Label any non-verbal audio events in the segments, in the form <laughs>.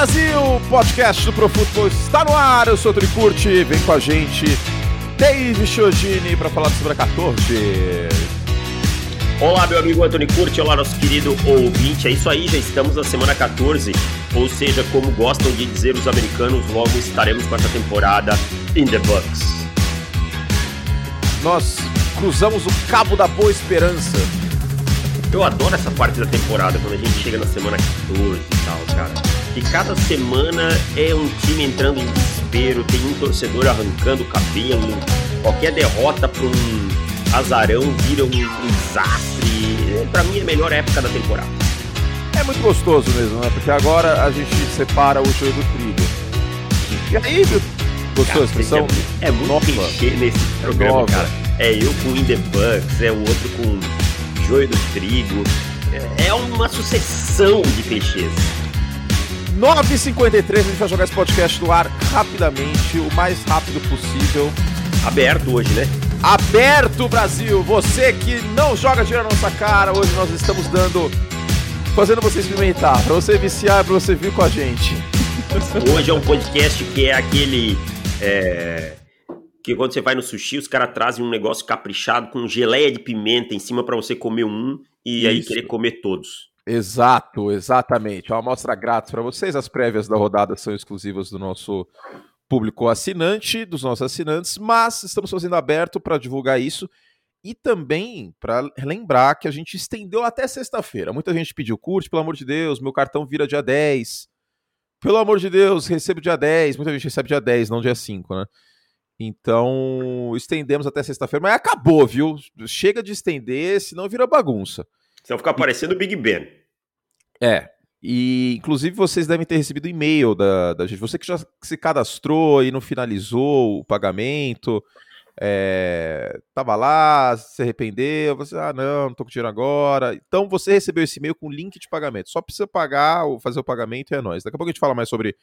Brasil! Podcast do Pro Football está no ar. Eu sou o Tricurte, vem com a gente Dave Chiodini para falar sobre a 14. Olá, meu amigo Antônio Curti, olá, nosso querido ouvinte. É isso aí, já estamos na semana 14, ou seja, como gostam de dizer os americanos, logo estaremos com essa temporada in the books. Nós cruzamos o Cabo da Boa Esperança. Eu adoro essa parte da temporada, quando a gente chega na semana 14 e tal, cara. E cada semana é um time entrando em desespero, tem um torcedor arrancando o cabelo, qualquer derrota para um azarão vira um, um desastre. Para mim é a melhor época da temporada. É muito gostoso mesmo, né? Porque agora a gente separa o joio do trigo. E aí? Gostou cara, a expressão? É, é muito Nova. clichê nesse programa, Nova. cara. É eu com In The Bucks, é o outro com joio do trigo. É, é uma sucessão de clichês. 9h53, a gente vai jogar esse podcast no ar rapidamente, o mais rápido possível. Aberto hoje, né? Aberto, Brasil! Você que não joga dinheiro na nossa cara, hoje nós estamos dando. fazendo você experimentar, pra você viciar, pra você vir com a gente. Hoje é um podcast que é aquele. É, que quando você vai no sushi, os caras trazem um negócio caprichado com geleia de pimenta em cima para você comer um e Isso. aí querer comer todos. Exato, exatamente. É uma amostra grátis para vocês. As prévias da rodada são exclusivas do nosso público assinante, dos nossos assinantes, mas estamos fazendo aberto para divulgar isso e também para lembrar que a gente estendeu até sexta-feira. Muita gente pediu, curte, pelo amor de Deus, meu cartão vira dia 10. Pelo amor de Deus, recebo dia 10. Muita gente recebe dia 10, não dia 5, né? Então, estendemos até sexta-feira, mas acabou, viu? Chega de estender, senão vira bagunça. Senão fica parecendo o Big Ben. É. E, inclusive, vocês devem ter recebido e-mail da, da gente. Você que já se cadastrou e não finalizou o pagamento, é, tava lá, se arrependeu, você, ah, não, não tô com dinheiro agora. Então, você recebeu esse e-mail com link de pagamento. Só precisa pagar ou fazer o pagamento e é nóis. Daqui a pouco a gente fala mais sobre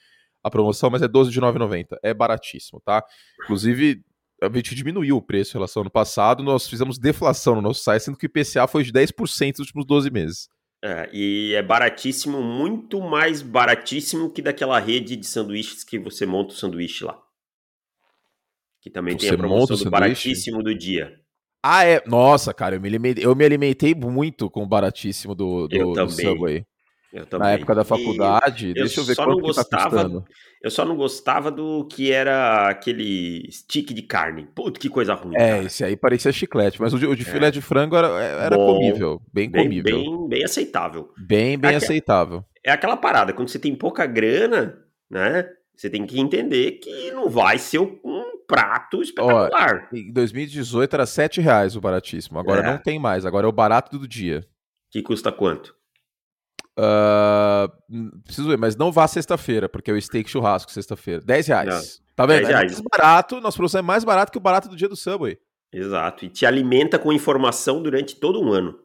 a promoção, mas é 12 de 9,90. É baratíssimo, tá? Inclusive, a gente diminuiu o preço em relação ao ano passado, nós fizemos deflação no nosso site, sendo que o IPCA foi de 10% nos últimos 12 meses. É, e é baratíssimo, muito mais baratíssimo que daquela rede de sanduíches que você monta o sanduíche lá. Que também você tem a promoção do baratíssimo do dia. Ah, é? Nossa, cara, eu me alimentei, eu me alimentei muito com o baratíssimo do, do, do Subway. Na época da faculdade, e deixa eu, ver quanto gostava, tá custando. Eu só não gostava do que era aquele stick de carne. Puta, que coisa ruim. É, cara. esse aí parecia chiclete, mas o de, o de é. filé de frango era, era Bom, comível, bem, bem comível. Bem, bem aceitável. Bem, bem é aceitável. É aquela parada, quando você tem pouca grana, né? Você tem que entender que não vai ser um prato espetacular. Ó, em 2018 era 7 reais o baratíssimo, agora é. não tem mais, agora é o barato do dia. Que custa quanto? Uh, preciso ver, mas não vá sexta-feira, porque é o steak churrasco sexta-feira. 10 reais. Não. Tá vendo? 10 é reais. É mais barato, nosso produção é mais barato que o barato do dia do Subway. Exato. E te alimenta com informação durante todo um ano.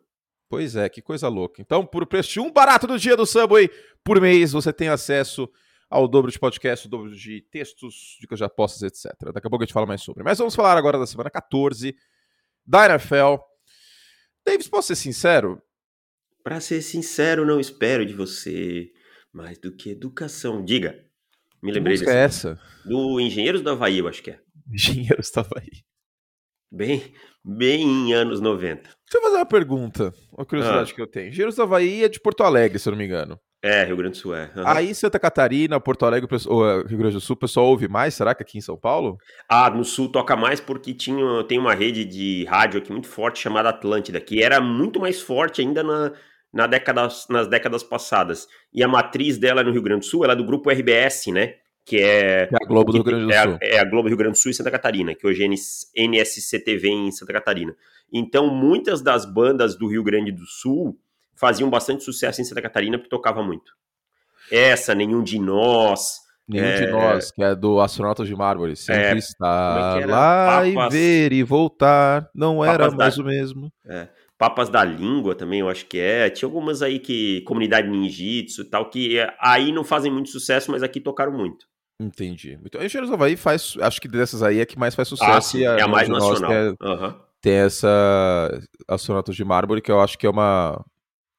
Pois é, que coisa louca. Então, por preço de um barato do dia do Subway por mês, você tem acesso ao dobro de podcast, o dobro de textos, dicas de apostas, etc. Daqui a pouco a gente fala mais sobre. Mas vamos falar agora da semana 14 da NFL. Davis, posso ser sincero? Para ser sincero, não espero de você mais do que educação. Diga. Me lembrei disso. é essa? Do Engenheiros do Havaí, eu acho que é. Engenheiros do Havaí. Bem, bem em anos 90. Deixa eu fazer uma pergunta, uma curiosidade ah. que eu tenho. Engenheiros do Havaí é de Porto Alegre, se eu não me engano. É, Rio Grande do Sul é. Uhum. Aí Santa Catarina, Porto Alegre, ou eh, Rio Grande do Sul, o pessoal ouve mais, será que aqui em São Paulo? Ah, no Sul toca mais porque tinha, tem uma rede de rádio aqui muito forte chamada Atlântida, que era muito mais forte ainda na, na década, nas décadas passadas. E a matriz dela no Rio Grande do Sul, ela é do grupo RBS, né? Que é, é a Globo do Rio Grande do é Sul. É, é a Globo Rio Grande do Sul e Santa Catarina, que hoje é NSCTV em Santa Catarina. Então, muitas das bandas do Rio Grande do Sul faziam bastante sucesso em Santa Catarina porque tocava muito. Essa, Nenhum de Nós. Nenhum é... de Nós, que é do Astronautas de Mármore. Sempre é... está é lá Papas... e ver e voltar. Não era Papas mais da... o mesmo. É. Papas da Língua também, eu acho que é. Tinha algumas aí que. Comunidade Ninjitsu e tal, que aí não fazem muito sucesso, mas aqui tocaram muito. Entendi. Então, Engenheiros do Havaí faz. Acho que dessas aí é que mais faz sucesso. Ah, sim, a, é a mais nacional. É, uhum. Tem essa Astronautas de Mármore, que eu acho que é uma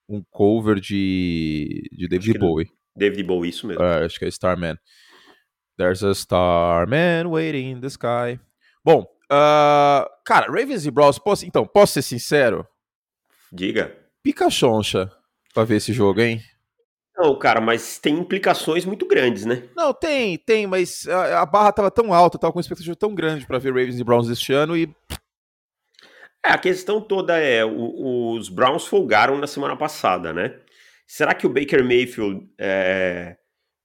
um cover de, de David Bowie. David Bowie, isso mesmo. É, acho que é Starman. There's a Starman waiting in the sky. Bom, uh, cara, Ravens e Browns, posso, então, posso ser sincero? Diga. Pica choncha pra ver esse jogo, hein? Não, cara, mas tem implicações muito grandes, né? Não, tem, tem, mas a, a barra tava tão alta, tava com uma expectativa tão grande para ver Ravens e Browns este ano e. É, a questão toda é: o, os Browns folgaram na semana passada, né? Será que o Baker Mayfield é,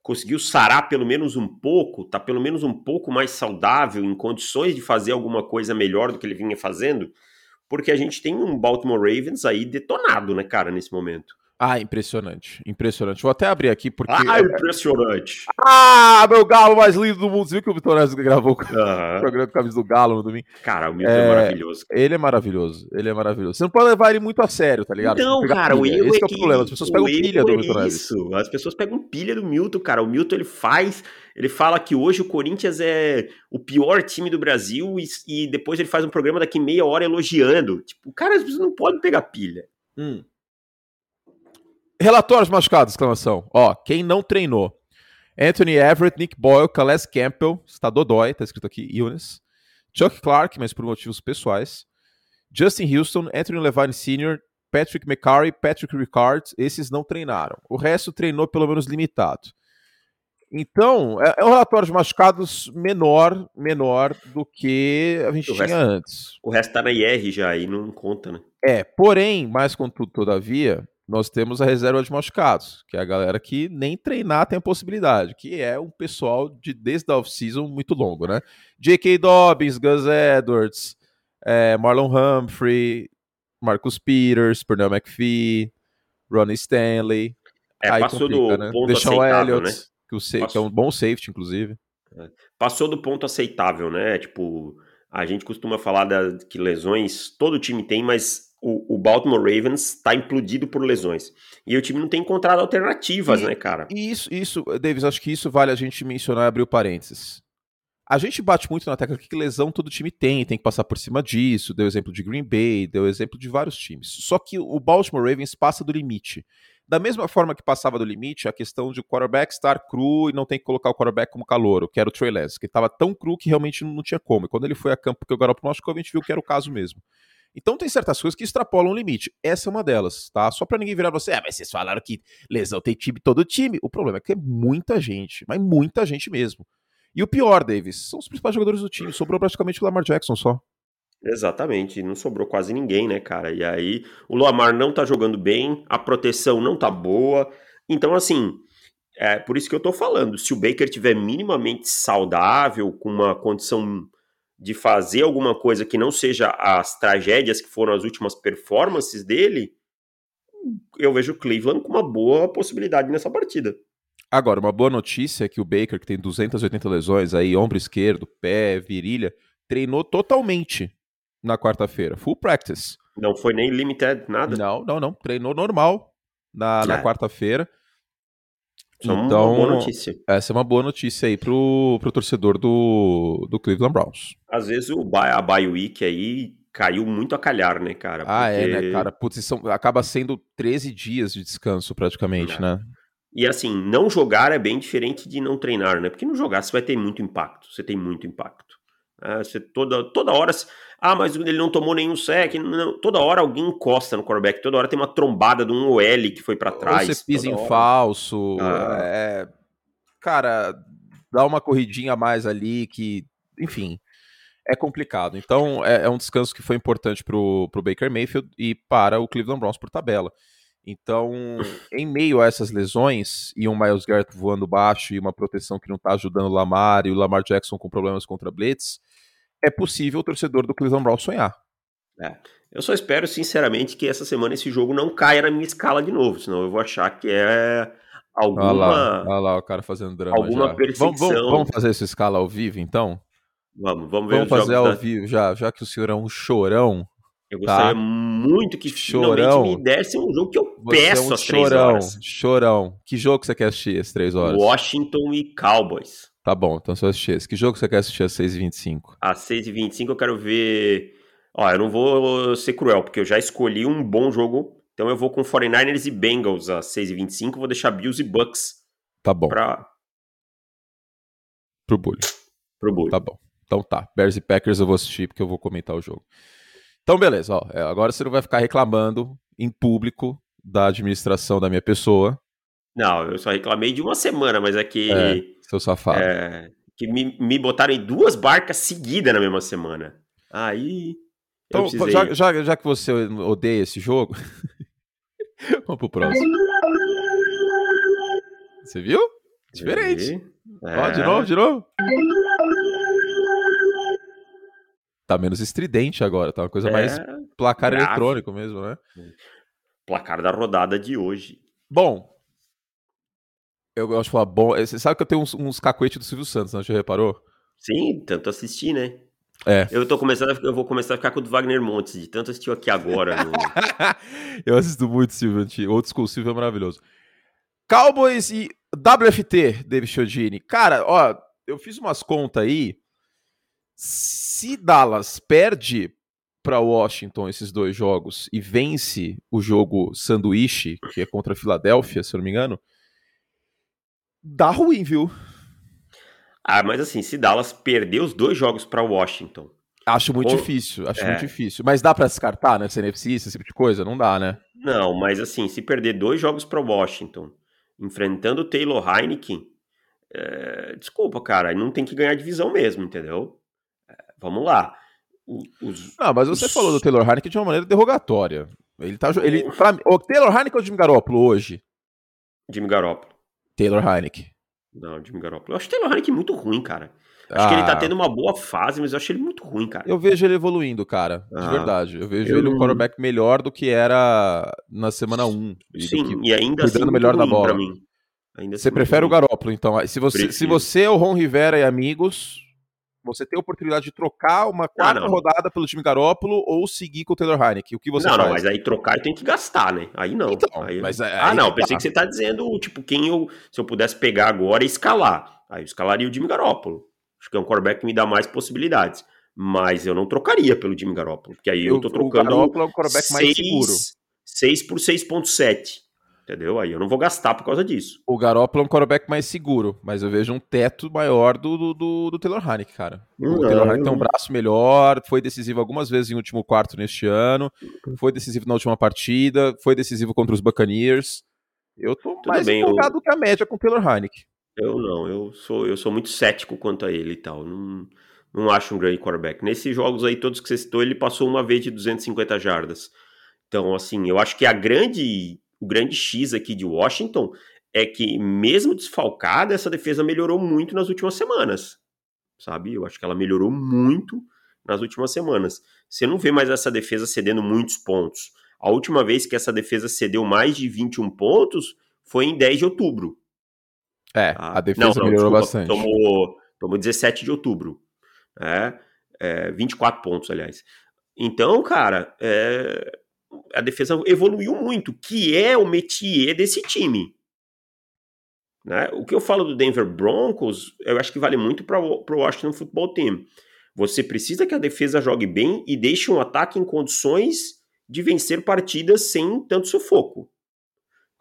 conseguiu sarar pelo menos um pouco? Tá pelo menos um pouco mais saudável, em condições de fazer alguma coisa melhor do que ele vinha fazendo? Porque a gente tem um Baltimore Ravens aí detonado, né, cara, nesse momento. Ah, impressionante. Impressionante. Vou até abrir aqui porque. Ah, impressionante. Ah, meu galo mais lindo do mundo. Você viu que o Vitor Neves gravou o programa <laughs> a camisa do galo no domingo? Cara, o Milton é, é maravilhoso. Ele é maravilhoso. Ele é maravilhoso. Você não pode levar ele muito a sério, tá ligado? Não, cara, o erro Esse é, é o problema. As pessoas pegam pilha do Milton é Neves. Isso. As pessoas pegam pilha do Milton, cara. O Milton ele faz. Ele fala que hoje o Corinthians é o pior time do Brasil e, e depois ele faz um programa daqui meia hora elogiando. Tipo, cara, as pessoas não podem pegar pilha. Hum. Relatórios machucados, exclamação. Ó, quem não treinou? Anthony Everett, Nick Boyle, Calais Campbell, está Dodói, tá escrito aqui, Eunice. Chuck Clark, mas por motivos pessoais. Justin Houston, Anthony Levine Sr., Patrick McCarry, Patrick Ricard, esses não treinaram. O resto treinou pelo menos limitado. Então, é, é um relatório de machucados menor, menor do que a gente o tinha resto, antes. O resto tá na IR já, aí não conta, né? É, porém, mais contudo, todavia, nós temos a reserva de machucados, que é a galera que nem treinar tem a possibilidade, que é um pessoal de desde a off-season muito longo, né? J.K. Dobbins, Gus Edwards, é, Marlon Humphrey, Marcus Peters, Pernell McPhee, Ronnie Stanley. É, Aí passou complica, do né? ponto aceitável, Elliott, né? Que, o que é um bom safety, inclusive. É. Passou do ponto aceitável, né? Tipo, a gente costuma falar da, que lesões todo time tem, mas o, o, Baltimore Ravens está implodido por lesões. E o time não tem encontrado alternativas, e, né, cara? E isso, isso, Davis, acho que isso vale a gente mencionar e abrir o parênteses. A gente bate muito na tecla que lesão todo time tem, tem que passar por cima disso. Deu exemplo de Green Bay, deu exemplo de vários times. Só que o Baltimore Ravens passa do limite. Da mesma forma que passava do limite, a questão de o quarterback estar cru e não tem que colocar o quarterback como calouro, que era o Trey Lance, que estava tão cru que realmente não tinha como. E quando ele foi a campo que o Garoppolo machucou, a gente viu que era o caso mesmo. Então tem certas coisas que extrapolam o limite. Essa é uma delas, tá? Só para ninguém virar você, ah, mas vocês falaram que lesão tem time todo time. O problema é que é muita gente, mas muita gente mesmo. E o pior, Davis, são os principais jogadores do time. Sobrou praticamente o Lamar Jackson só. Exatamente, não sobrou quase ninguém, né, cara? E aí o Lamar não tá jogando bem, a proteção não tá boa. Então, assim, é por isso que eu tô falando. Se o Baker tiver minimamente saudável, com uma condição de fazer alguma coisa que não seja as tragédias que foram as últimas performances dele, eu vejo o Cleveland com uma boa possibilidade nessa partida. Agora, uma boa notícia é que o Baker, que tem 280 lesões aí, ombro esquerdo, pé, virilha, treinou totalmente na quarta-feira. Full practice. Não foi nem limited, nada? Não, não, não. Treinou normal na, é. na quarta-feira. Isso então, é uma boa notícia. Essa é uma boa notícia aí pro, pro torcedor do, do Cleveland Browns. Às vezes o, a bye week aí caiu muito a calhar, né, cara? Ah, é, né, cara? Putz, são, acaba sendo 13 dias de descanso praticamente, é. né? E assim, não jogar é bem diferente de não treinar, né? Porque não jogar você vai ter muito impacto, você tem muito impacto. É, você toda, toda hora. Ah, mas ele não tomou nenhum sec. Não, toda hora alguém encosta no quarterback. Toda hora tem uma trombada de um OL que foi para trás. Ou você pisa em hora. falso. Ah. É, cara, dá uma corridinha a mais ali que, enfim, é complicado. Então, é, é um descanso que foi importante pro, pro Baker Mayfield e para o Cleveland Browns por tabela. Então, em meio a essas lesões, e um Miles Garrett voando baixo e uma proteção que não está ajudando o Lamar e o Lamar Jackson com problemas contra Blitz, é possível o torcedor do Cleveland Browns sonhar. É. Eu só espero, sinceramente, que essa semana esse jogo não caia na minha escala de novo, senão eu vou achar que é alguma. Olha lá, olha lá o cara fazendo drama. Alguma já. perseguição. Vamos, vamos, vamos, fazer essa escala ao vivo, então? Vamos, vamos ver Vamos fazer ao da... vivo, já, já que o senhor é um chorão. Eu gostaria tá? muito que chorão. finalmente me desse um jogo que eu você peço é um às chorão, três horas. Chorão. Que jogo você quer assistir às três horas? Washington e Cowboys. Tá bom, então você vai assistir esse. Que jogo você quer assistir às 6h25? Às 6h25 eu quero ver. Ó, eu não vou ser cruel, porque eu já escolhi um bom jogo. Então eu vou com 49ers e Bengals às 6h25. Vou deixar Bills e Bucks Tá bom. Pra... Pro bullying. Pro bullying. Tá bom. Então tá. Bears e Packers eu vou assistir porque eu vou comentar o jogo. Então, beleza. Ó, é, agora você não vai ficar reclamando em público da administração da minha pessoa. Não, eu só reclamei de uma semana, mas é que. É, seu safado. É, que me, me botaram em duas barcas seguidas na mesma semana. Aí. Então, precisei... já, já, já que você odeia esse jogo, <laughs> vamos pro próximo. Você viu? Diferente. É. Ó, de novo, de novo. Tá menos estridente agora, tá uma coisa é, mais placar grave. eletrônico mesmo, né? Placar da rodada de hoje. Bom, eu gosto de falar bom. Eh, você sabe que eu tenho uns, uns cacuetes do Silvio Santos, não? Né? Já reparou? Sim, tanto assistir, né? É. Eu tô começando, a, eu vou começar a ficar com o do Wagner Montes, de tanto assistir aqui agora. <laughs> No... eu assisto muito Silvio, outro school Silvio é maravilhoso. Cowboys e WFT, David Chodini. Cara, ó, eu fiz umas contas aí. Se Dallas perde para Washington esses dois jogos e vence o jogo sanduíche, que é contra a Filadélfia, se eu não me engano, dá ruim, viu? Ah, mas assim, se Dallas perder os dois jogos para Washington. Acho muito ou... difícil, acho é. muito difícil. Mas dá para descartar, né? CNFC, esse tipo de coisa? Não dá, né? Não, mas assim, se perder dois jogos para Washington, enfrentando o Taylor Heineken, é... desculpa, cara, não tem que ganhar divisão mesmo, entendeu? É, vamos lá. Os, não, mas você os... falou do Taylor Heineken de uma maneira derrogatória. Ele tá. Ele, pra, o Taylor Heineken ou o Jimmy Garoppolo hoje? Jimmy Garoppolo. Taylor Heineken. Não, Jimmy Garoppolo. Eu acho o Taylor Heineken muito ruim, cara. Acho ah. que ele tá ah. tendo uma boa fase, mas eu acho ele muito ruim, cara. Eu vejo ele evoluindo, cara. De ah, verdade. Eu vejo eu ele um quarterback melhor do que era na semana 1. Sim, e ainda assim melhor da bola. Ainda você assim, prefere o Garoppolo, então. Se você, se você, o Ron Rivera e amigos, você tem a oportunidade de trocar uma ah, quarta rodada pelo time Garópolo ou seguir com o Taylor Heineken. O que você não, faz? Não, mas aí trocar tenho que gastar, né? Aí não. Então, aí... Mas, é, ah, não, pensei tá. que você tá dizendo, tipo, quem eu, se eu pudesse pegar agora e escalar. Aí eu escalaria o Jimmy Garoppolo. Acho que é um quarterback que me dá mais possibilidades. Mas eu não trocaria pelo Jimmy Garoppolo, porque aí eu, eu tô trocando. O Garoppolo é um quarterback 6, mais seguro. 6 por 6,7. Entendeu? Aí eu não vou gastar por causa disso. O Garoppolo é um quarterback mais seguro, mas eu vejo um teto maior do, do, do, do Taylor Haneke, cara. Não, o Taylor Haneke tem um braço melhor, foi decisivo algumas vezes em último quarto neste ano, foi decisivo na última partida, foi decisivo contra os Buccaneers. Eu tô Tudo mais bem, empolgado eu... que a média com o Taylor Haneke. Eu não, eu sou, eu sou muito cético quanto a ele e tal. Não, não acho um grande quarterback. Nesses jogos aí, todos que você citou, ele passou uma vez de 250 jardas. Então, assim, eu acho que a grande o grande X aqui de Washington é que, mesmo desfalcada, essa defesa melhorou muito nas últimas semanas. Sabe? Eu acho que ela melhorou muito nas últimas semanas. Você não vê mais essa defesa cedendo muitos pontos. A última vez que essa defesa cedeu mais de 21 pontos foi em 10 de outubro. É, tá? a defesa não, não, melhorou desculpa, bastante. Tomou, tomou 17 de outubro. É, é, 24 pontos, aliás. Então, cara, é, a defesa evoluiu muito, que é o métier desse time. Né? O que eu falo do Denver Broncos, eu acho que vale muito para o Washington Football Team. Você precisa que a defesa jogue bem e deixe um ataque em condições de vencer partidas sem tanto sufoco.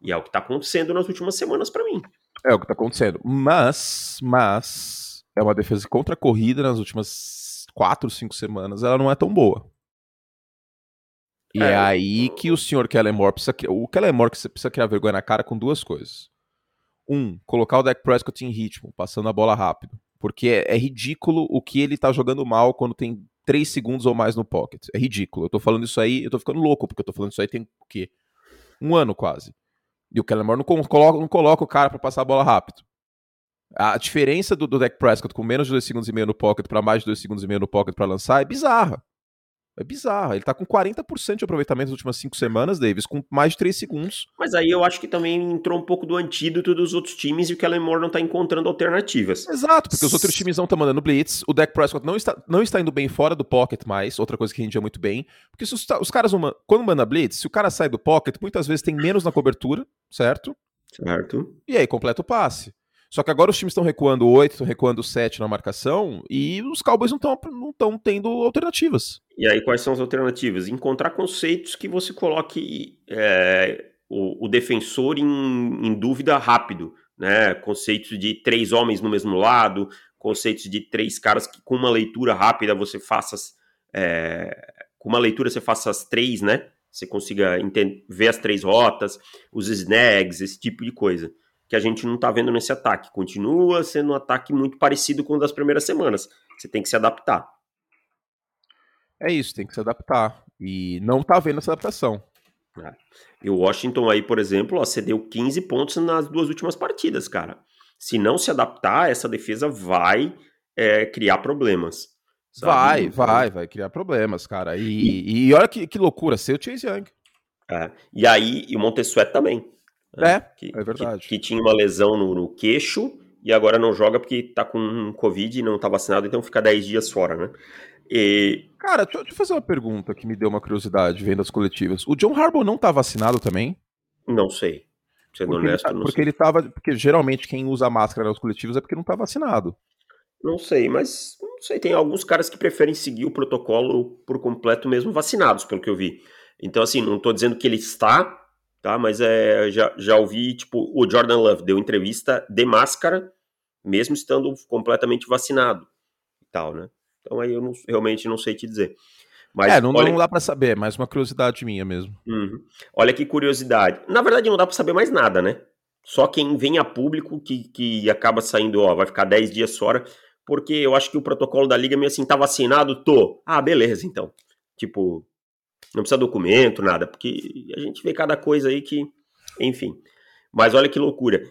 E é o que está acontecendo nas últimas semanas para mim. É o que está acontecendo. Mas, mas, é uma defesa contra a corrida nas últimas quatro, cinco semanas, ela não é tão boa. E é, é aí que o senhor Kellen Moore precisa. O Kellen Moore precisa criar vergonha na cara com duas coisas. Um, colocar o Dak Prescott em ritmo, passando a bola rápido. Porque é, é, ridículo o que ele tá jogando mal quando tem 3 segundos ou mais no pocket. É ridículo. Eu tô falando isso aí, eu tô ficando louco, porque eu tô falando isso aí tem o quê? Um ano quase. E o Kellen Moore não coloca, não coloca o cara para passar a bola rápido. A diferença do, do Dak Prescott com menos de 2 segundos e meio no pocket para mais de 2 segundos e meio no pocket para lançar é bizarra. É bizarro. Ele tá com 40% de aproveitamento nas últimas 5 semanas, Davis, com mais de 3 segundos. Mas aí eu acho que também entrou um pouco do antídoto dos outros times e o Kellen Moore não tá encontrando alternativas. Exato, porque os outros times não estão mandando blitz, o Dak Prescott não está, não está indo bem fora do pocket mais, outra coisa que rendia muito bem. Porque os, os caras, uma, quando manda blitz, se o cara sai do pocket, muitas vezes tem menos na cobertura, certo? Certo. E aí completa o passe. Só que agora os times estão recuando 8, estão recuando 7 na marcação e os Cowboys não estão não tendo alternativas. E aí, quais são as alternativas? Encontrar conceitos que você coloque é, o, o, defensor em, em, dúvida rápido. né? Conceitos de três homens no mesmo lado, conceitos de três caras que com uma leitura rápida você faça é, com uma leitura você faça as três, né? Você consiga entender, ver as três rotas, os snags, esse tipo de coisa. Que a gente não está vendo nesse ataque. Continua sendo um ataque muito parecido com o das primeiras semanas. Você tem que se adaptar. É isso, tem que se adaptar. E não tá vendo essa adaptação. É. E o Washington aí, por exemplo, ó, cedeu 15 pontos nas duas últimas partidas, cara. Se não se adaptar, essa defesa vai é, criar problemas. Sabe? Vai, vai, vai criar problemas, cara. E, e, e olha que, que loucura, ser o Chase Young. É. E aí, e o Montesuet também. Né? É, que, é verdade. Que, que, tinha uma lesão no, no, queixo e agora não joga porque tá com Covid e não tá vacinado, então fica 10 dias fora, né? E... Cara, deixa, deixa eu fazer uma pergunta que me deu uma curiosidade vendo as coletivas. O John Harbaugh não tá vacinado também? Não sei. Sendo porque honesto, ele, tá, porque sei. ele tava. Porque geralmente quem usa máscara nos coletivos é porque não tá vacinado. Não sei, mas não sei, tem alguns caras que preferem seguir o protocolo por completo mesmo vacinados, pelo que eu vi. Então, assim, não tô dizendo que ele está, tá? Mas é, já, já ouvi, tipo, o Jordan Love deu entrevista de máscara, mesmo estando completamente vacinado e tal, né? Então aí eu não, realmente não sei te dizer. Mas, é, não, olha... não dá para saber, mas uma curiosidade minha mesmo. Uhum. Olha que curiosidade. Na verdade, não dá para saber mais nada, né? Só quem vem a público que, que acaba saindo, ó, vai ficar 10 dias fora porque eu acho que o protocolo da liga é meio assim, tá vacinado? Tô. Ah, beleza, então. Tipo, não precisa documento, nada, porque a gente vê cada coisa aí que, enfim. Mas olha que loucura.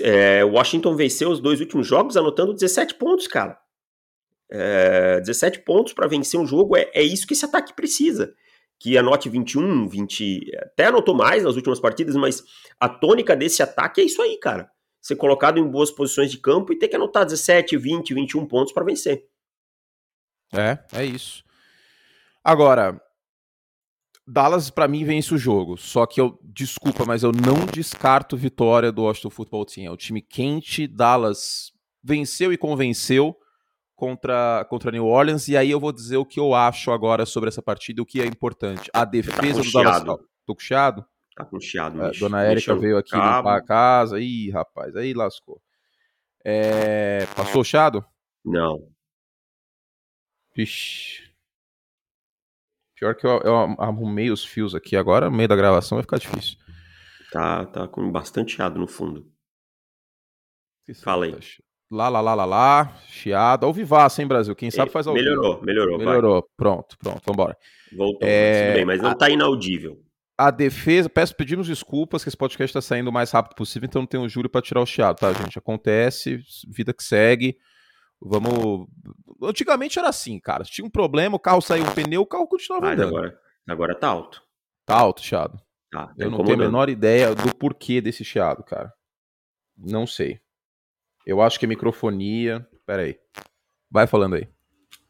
É, Washington venceu os dois últimos jogos anotando 17 pontos, cara. É, 17 pontos para vencer um jogo é, é isso que esse ataque precisa. Que anote 21, 20, até anotou mais nas últimas partidas, mas a tônica desse ataque é isso aí, cara ser colocado em boas posições de campo e ter que anotar 17, 20, 21 pontos para vencer. É, é isso. Agora, Dallas para mim vence o jogo. Só que eu, desculpa, mas eu não descarto vitória do Washington Football Team. É o time quente, Dallas venceu e convenceu contra contra New Orleans e aí eu vou dizer o que eu acho agora sobre essa partida, o que é importante. A defesa tá do Dallas. Tô com chiado? Tá com chiado, é, Dona Érica veio aqui cabo. limpar a casa. Ih, rapaz, aí lascou. É... Passou o chiado? Não. Vixe. Pior que eu, eu arrumei os fios aqui agora, no meio da gravação vai ficar difícil. Tá, tá com bastante chiado no fundo. Fala aí. Tá lá, lá, lá, lá, lá, chiado. Ao vivaço, hein, Brasil? Quem sabe faz ao Melhorou, vivo. melhorou. Melhorou, vai. pronto, pronto, vambora. Voltou, é... tudo bem, mas não tá inaudível a defesa, peço pedimos desculpas que esse podcast está saindo o mais rápido possível, então não tem um júri para tirar o chiado, tá, gente? Acontece, vida que segue. Vamos. Antigamente era assim, cara. Se tinha um problema, o carro saiu um pneu, o carro continuava andando. Agora, agora tá alto. Tá alto, chiado. Tá, tá Eu não tenho a menor ideia do porquê desse chiado, cara. Não sei. Eu acho que é microfonia. Pera aí. Vai falando aí.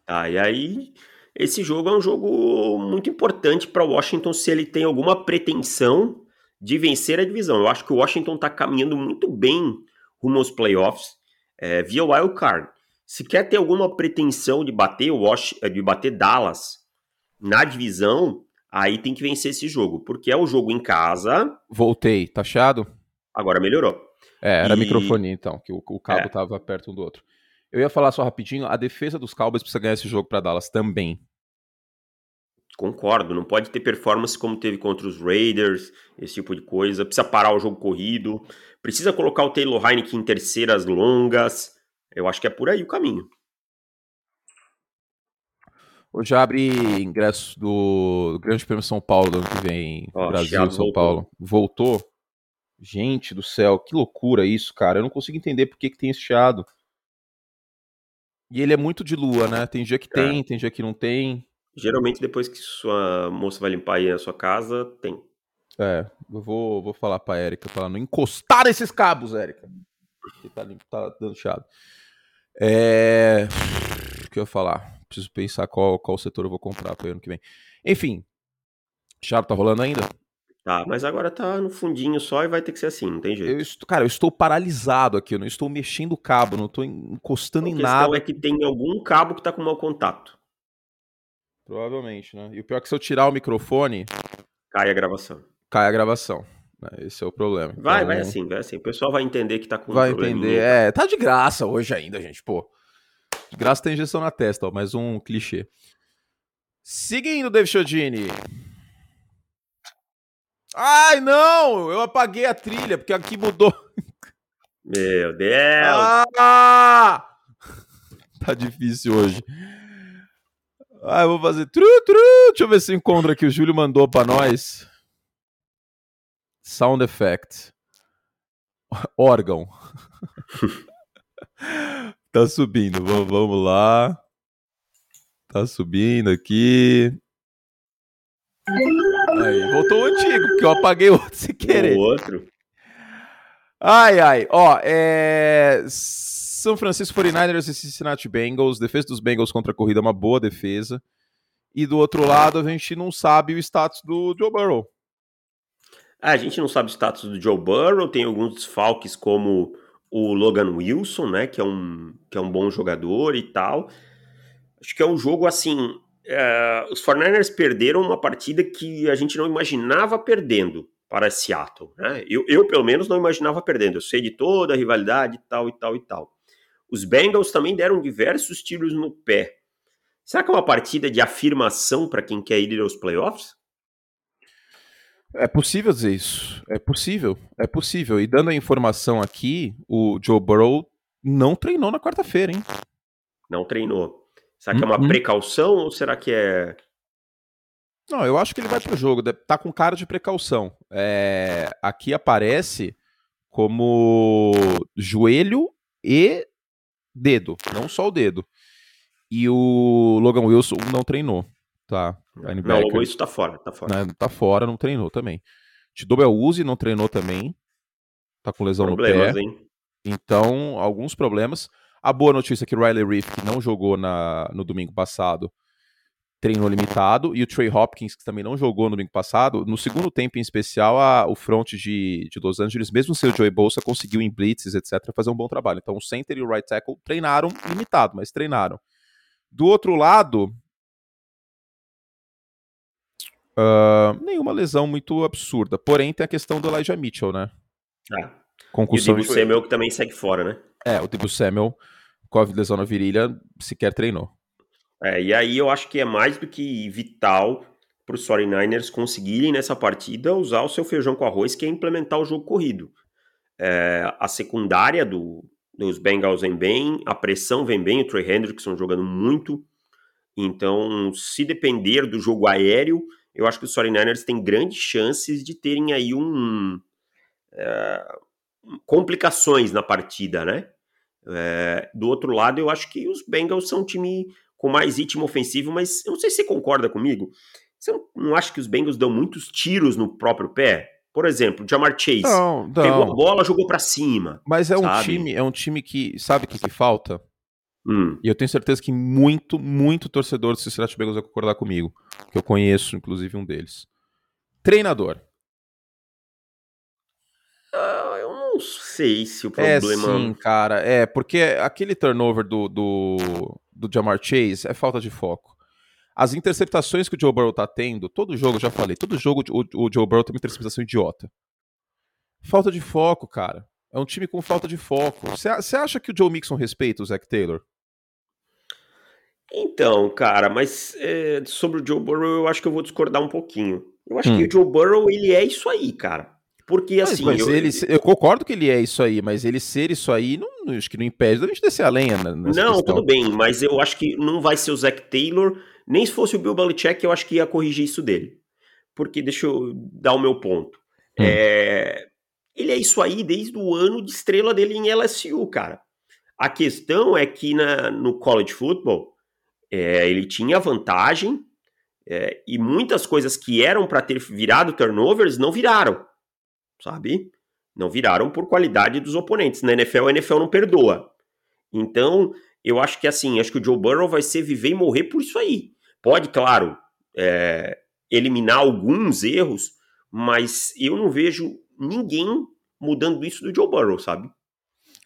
Tá, e aí esse jogo é um jogo muito importante para o Washington se ele tem alguma pretensão de vencer a divisão. Eu acho que o Washington está caminhando muito bem rumo aos playoffs é, via wild card. Se quer ter alguma pretensão de bater o de bater Dallas na divisão, aí tem que vencer esse jogo, porque é o jogo em casa. Voltei, tá chiado? Agora melhorou. É, era e... microfone então, que o, o cabo é. tava perto um do outro. Eu ia falar só rapidinho, a defesa dos Cowboys precisa ganhar esse jogo para Dallas também. Concordo, não pode ter performance como teve contra os Raiders, esse tipo de coisa. Precisa parar o jogo corrido, precisa colocar o Taylor Heineken em terceiras longas. Eu acho que é por aí o caminho. Hoje abre ingresso do Grande Prêmio São Paulo do ano que vem. Ó, Brasil, São voltou. Paulo. Voltou? Gente do céu, que loucura isso, cara. Eu não consigo entender por que, que tem esse chiado. E ele é muito de lua, né? Tem dia que é. tem, tem dia que não tem. Geralmente, depois que sua moça vai limpar aí a sua casa, tem. É, eu vou, vou falar pra Erika ela não encostar nesses cabos, Erika. Porque tá, tá dando chiado. É. O que eu ia falar? Preciso pensar qual, qual setor eu vou comprar para ano que vem. Enfim, chiado tá rolando ainda? Tá, mas agora tá no fundinho só e vai ter que ser assim, não tem jeito. Eu estou, cara, eu estou paralisado aqui, eu não estou mexendo o cabo, não estou encostando em nada. A questão é que tem algum cabo que tá com mau contato. Provavelmente, né? E o pior é que se eu tirar o microfone. Cai a gravação. Cai a gravação. Né? Esse é o problema. Vai, então, vai assim, vai assim. O pessoal vai entender que tá com Vai um entender. É, tá de graça hoje ainda, gente, pô. De graça tem injeção na testa, ó, mais um clichê. Seguindo, David Chodini. Ai, não! Eu apaguei a trilha, porque aqui mudou. Meu Deus! Ah! <laughs> Tá difícil hoje. Ah, eu vou fazer tru, tru. Deixa eu ver se eu encontro aqui. O Júlio mandou pra nós. Sound effect. Órgão. <laughs> tá subindo. Vamos lá. Tá subindo aqui. Aí, voltou o antigo, porque eu apaguei outro sem querer. O outro. Ai, ai. Ó, é. São Francisco 49ers e Cincinnati Bengals. Defesa dos Bengals contra a corrida é uma boa defesa. E do outro lado, a gente não sabe o status do Joe Burrow. Ah, a gente não sabe o status do Joe Burrow. Tem alguns desfalques, como o Logan Wilson, né? Que é um, que é um bom jogador e tal. Acho que é um jogo assim. É, os 49ers perderam uma partida que a gente não imaginava perdendo para Seattle. Né? Eu, eu, pelo menos, não imaginava perdendo. Eu sei de toda a rivalidade e tal, e tal, e tal. Os Bengals também deram diversos tiros no pé. Será que é uma partida de afirmação para quem quer ir aos playoffs? É possível dizer isso. É possível. É possível. E dando a informação aqui, o Joe Burrow não treinou na quarta-feira, hein? Não treinou. Será que é uma uhum. precaução ou será que é. Não, eu acho que ele vai pro jogo. Tá com cara de precaução. É... Aqui aparece como joelho e dedo, não só o dedo. E o Logan Wilson não treinou, tá? Não, o Logan Wilson tá fora, tá fora. Né, tá fora, não treinou também. Tidobel Uzi não treinou também, tá com lesão problemas, no pé. Hein? Então, alguns problemas. A boa notícia é que o Riley Reef, que não jogou na, no domingo passado, treinou limitado, e o Trey Hopkins, que também não jogou no domingo passado, no segundo tempo em especial, a, o front de, de Los Angeles, mesmo sem o Joey Bolsa, conseguiu em blitzes, etc., fazer um bom trabalho. Então o center e o right tackle treinaram limitado, mas treinaram. Do outro lado, uh, nenhuma lesão muito absurda, porém tem a questão do Elijah Mitchell, né? Ah. Concussão e o Debo Samuel que também segue fora, né? É, o Debo Samuel com a lesão na virilha sequer treinou. É, e aí eu acho que é mais do que vital para os 49ers conseguirem nessa partida usar o seu feijão com arroz, que é implementar o jogo corrido. É, a secundária do, dos Bengals vem bem, a pressão vem bem, o Trey Hendrickson jogando muito. Então, se depender do jogo aéreo, eu acho que os 49ers têm grandes chances de terem aí um. É, complicações na partida, né? É, do outro lado, eu acho que os Bengals são um time com mais ritmo ofensivo, mas eu não sei se você concorda comigo. Você não, não acha que os Bengals dão muitos tiros no próprio pé? Por exemplo, Jamar Chase não, não. pegou a bola, jogou para cima. Mas é um time, é um time que sabe o que, que falta. Hum. E eu tenho certeza que muito, muito torcedor do Cincinnati Bengals vai concordar comigo, que eu conheço, inclusive um deles. Treinador. Uh, eu não sei se o é, problema. É sim, cara. É porque aquele turnover do, do do Jamar Chase é falta de foco. As interceptações que o Joe Burrow tá tendo, todo jogo, já falei, todo jogo o, o Joe Burrow tem uma interceptação idiota. Falta de foco, cara. É um time com falta de foco. Você acha que o Joe Mixon respeita o Zach Taylor? Então, cara, mas é, sobre o Joe Burrow eu acho que eu vou discordar um pouquinho. Eu acho hum. que o Joe Burrow, ele é isso aí, cara. Porque assim. Mas eu, ele, eu concordo que ele é isso aí, mas ele ser isso aí, não, acho que não impede da gente descer a lenha. Não, questão. tudo bem, mas eu acho que não vai ser o Zach Taylor, nem se fosse o Bill Belichick, eu acho que ia corrigir isso dele. Porque, deixa eu dar o meu ponto. Hum. É, ele é isso aí desde o ano de estrela dele em LSU, cara. A questão é que na, no college football, é, ele tinha vantagem é, e muitas coisas que eram para ter virado turnovers não viraram sabe? Não viraram por qualidade dos oponentes. Na NFL, a NFL não perdoa. Então, eu acho que assim, acho que o Joe Burrow vai ser viver e morrer por isso aí. Pode, claro, é, eliminar alguns erros, mas eu não vejo ninguém mudando isso do Joe Burrow, sabe?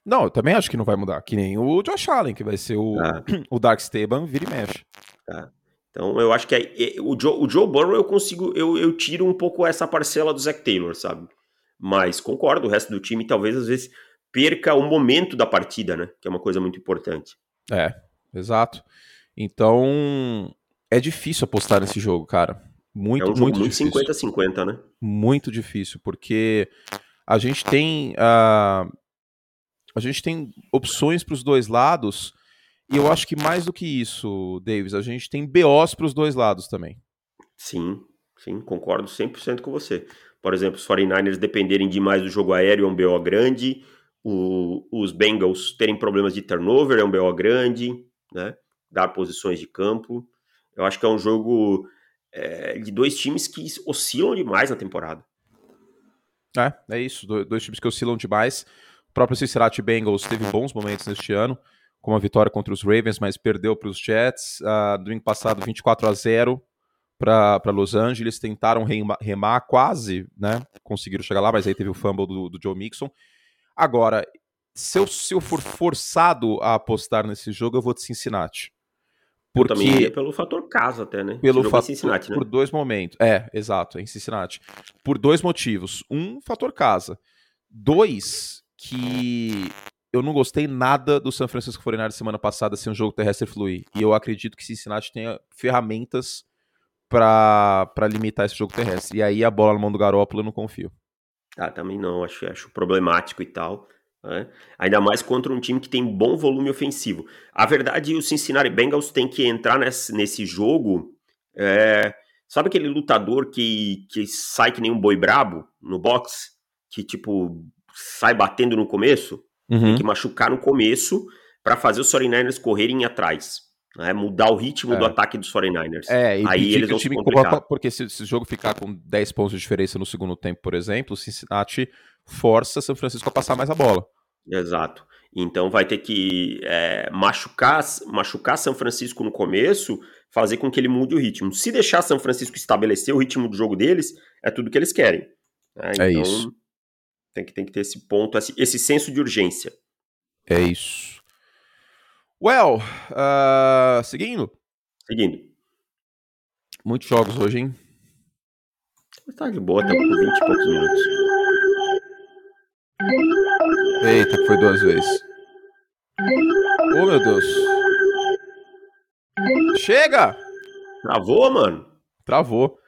Não, eu também acho que não vai mudar. Que nem o Josh Allen, que vai ser o, ah. <clears throat> o Dark Steban, vira e mexe. Tá. Então eu acho que é, o, Joe, o Joe Burrow eu consigo, eu, eu tiro um pouco essa parcela do Zach Taylor, sabe? Mas concordo, o resto do time talvez às vezes perca o momento da partida, né? Que é uma coisa muito importante. É, exato. Então, é difícil apostar nesse jogo, cara. Muito, é um muito, muito 50-50, né? Muito difícil, porque a gente tem uh, a gente tem opções para os dois lados e eu acho que mais do que isso, Davis, a gente tem BOs para os dois lados também. Sim, sim, concordo 100% com você. Por exemplo, os 49ers dependerem demais do jogo aéreo é um BO grande, o, os Bengals terem problemas de turnover é um BO grande, né? Dar posições de campo. Eu acho que é um jogo é, de dois times que oscilam demais na temporada. É, é isso. Dois times que oscilam demais. O próprio Cincinnati Bengals teve bons momentos neste ano, com a vitória contra os Ravens, mas perdeu para os Jets. Uh, domingo passado, 24 a 0 para Los Angeles. Tentaram remar, remar, quase, né? Conseguiram chegar lá, mas aí teve o fumble do, do Joe Mixon. Agora, se eu, se eu for forçado a apostar nesse jogo, eu vou de Cincinnati. Porque, eu também iria pelo fator casa até, né? Pelo fator, Cincinnati, né? Por dois momentos. É, exato, é em Cincinnati. Por dois motivos. Um, fator casa. Dois, que eu não gostei nada do San Francisco 49 semana passada sem um jogo terrestre fluir. E eu acredito que Cincinnati tenha ferramentas para limitar esse jogo terrestre. E aí a bola na mão do Garópolo eu não confio. Ah, também não, acho, acho problemático e tal. Né? Ainda mais contra um time que tem bom volume ofensivo. A verdade, o Cincinnati Bengals tem que entrar nesse, nesse jogo. É, sabe aquele lutador que, que sai que nem um boi brabo no box? Que, tipo, sai batendo no começo? Uhum. Tem que machucar no começo para fazer os 49ers correrem atrás. Né? Mudar o ritmo é. do ataque dos 49ers. É, e Aí eles vão o time se Porque se esse jogo ficar com 10 pontos de diferença no segundo tempo, por exemplo, o Cincinnati força São Francisco a passar mais a bola. Exato. Então vai ter que é, machucar, machucar São Francisco no começo, fazer com que ele mude o ritmo. Se deixar São Francisco estabelecer o ritmo do jogo deles, é tudo que eles querem. Né? É então, isso. Tem que, tem que ter esse ponto, esse, esse senso de urgência. É isso. Well, uh, seguindo. Seguindo. Muitos jogos hoje, hein? Tá de boa, tá com 20 e poucos minutos. Eita, foi duas vezes. Oh, meu Deus. Chega! Travou, mano? Travou.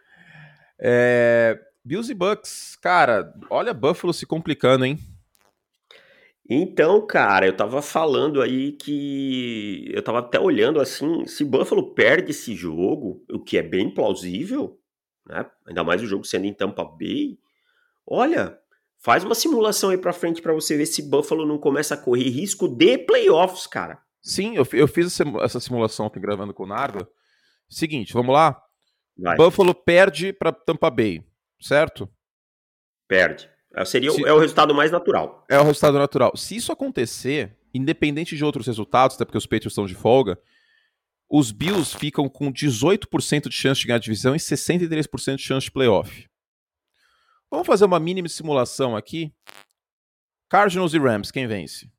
É... Bills e Bucks, cara, olha Buffalo se complicando, hein? Então, cara, eu tava falando aí que. Eu tava até olhando assim, se Buffalo perde esse jogo, o que é bem plausível, né? Ainda mais o jogo sendo em Tampa Bay. Olha, Faz uma simulação aí pra frente para você ver se Buffalo não começa a correr risco de playoffs, cara. Sim, eu, eu fiz essa simulação aqui gravando com o Nardo. Seguinte, vamos lá. Vai. Buffalo perde para Tampa Bay, certo? Perde. É, seria se... é o resultado mais natural. É o resultado natural. Se isso acontecer, independente de outros resultados, até porque os Patriots estão de folga, os Bills ficam com 18% de chance de ganhar a divisão e 63% de chance de playoff. Vamos fazer uma mínima simulação aqui. Cardinals e Rams, quem vence?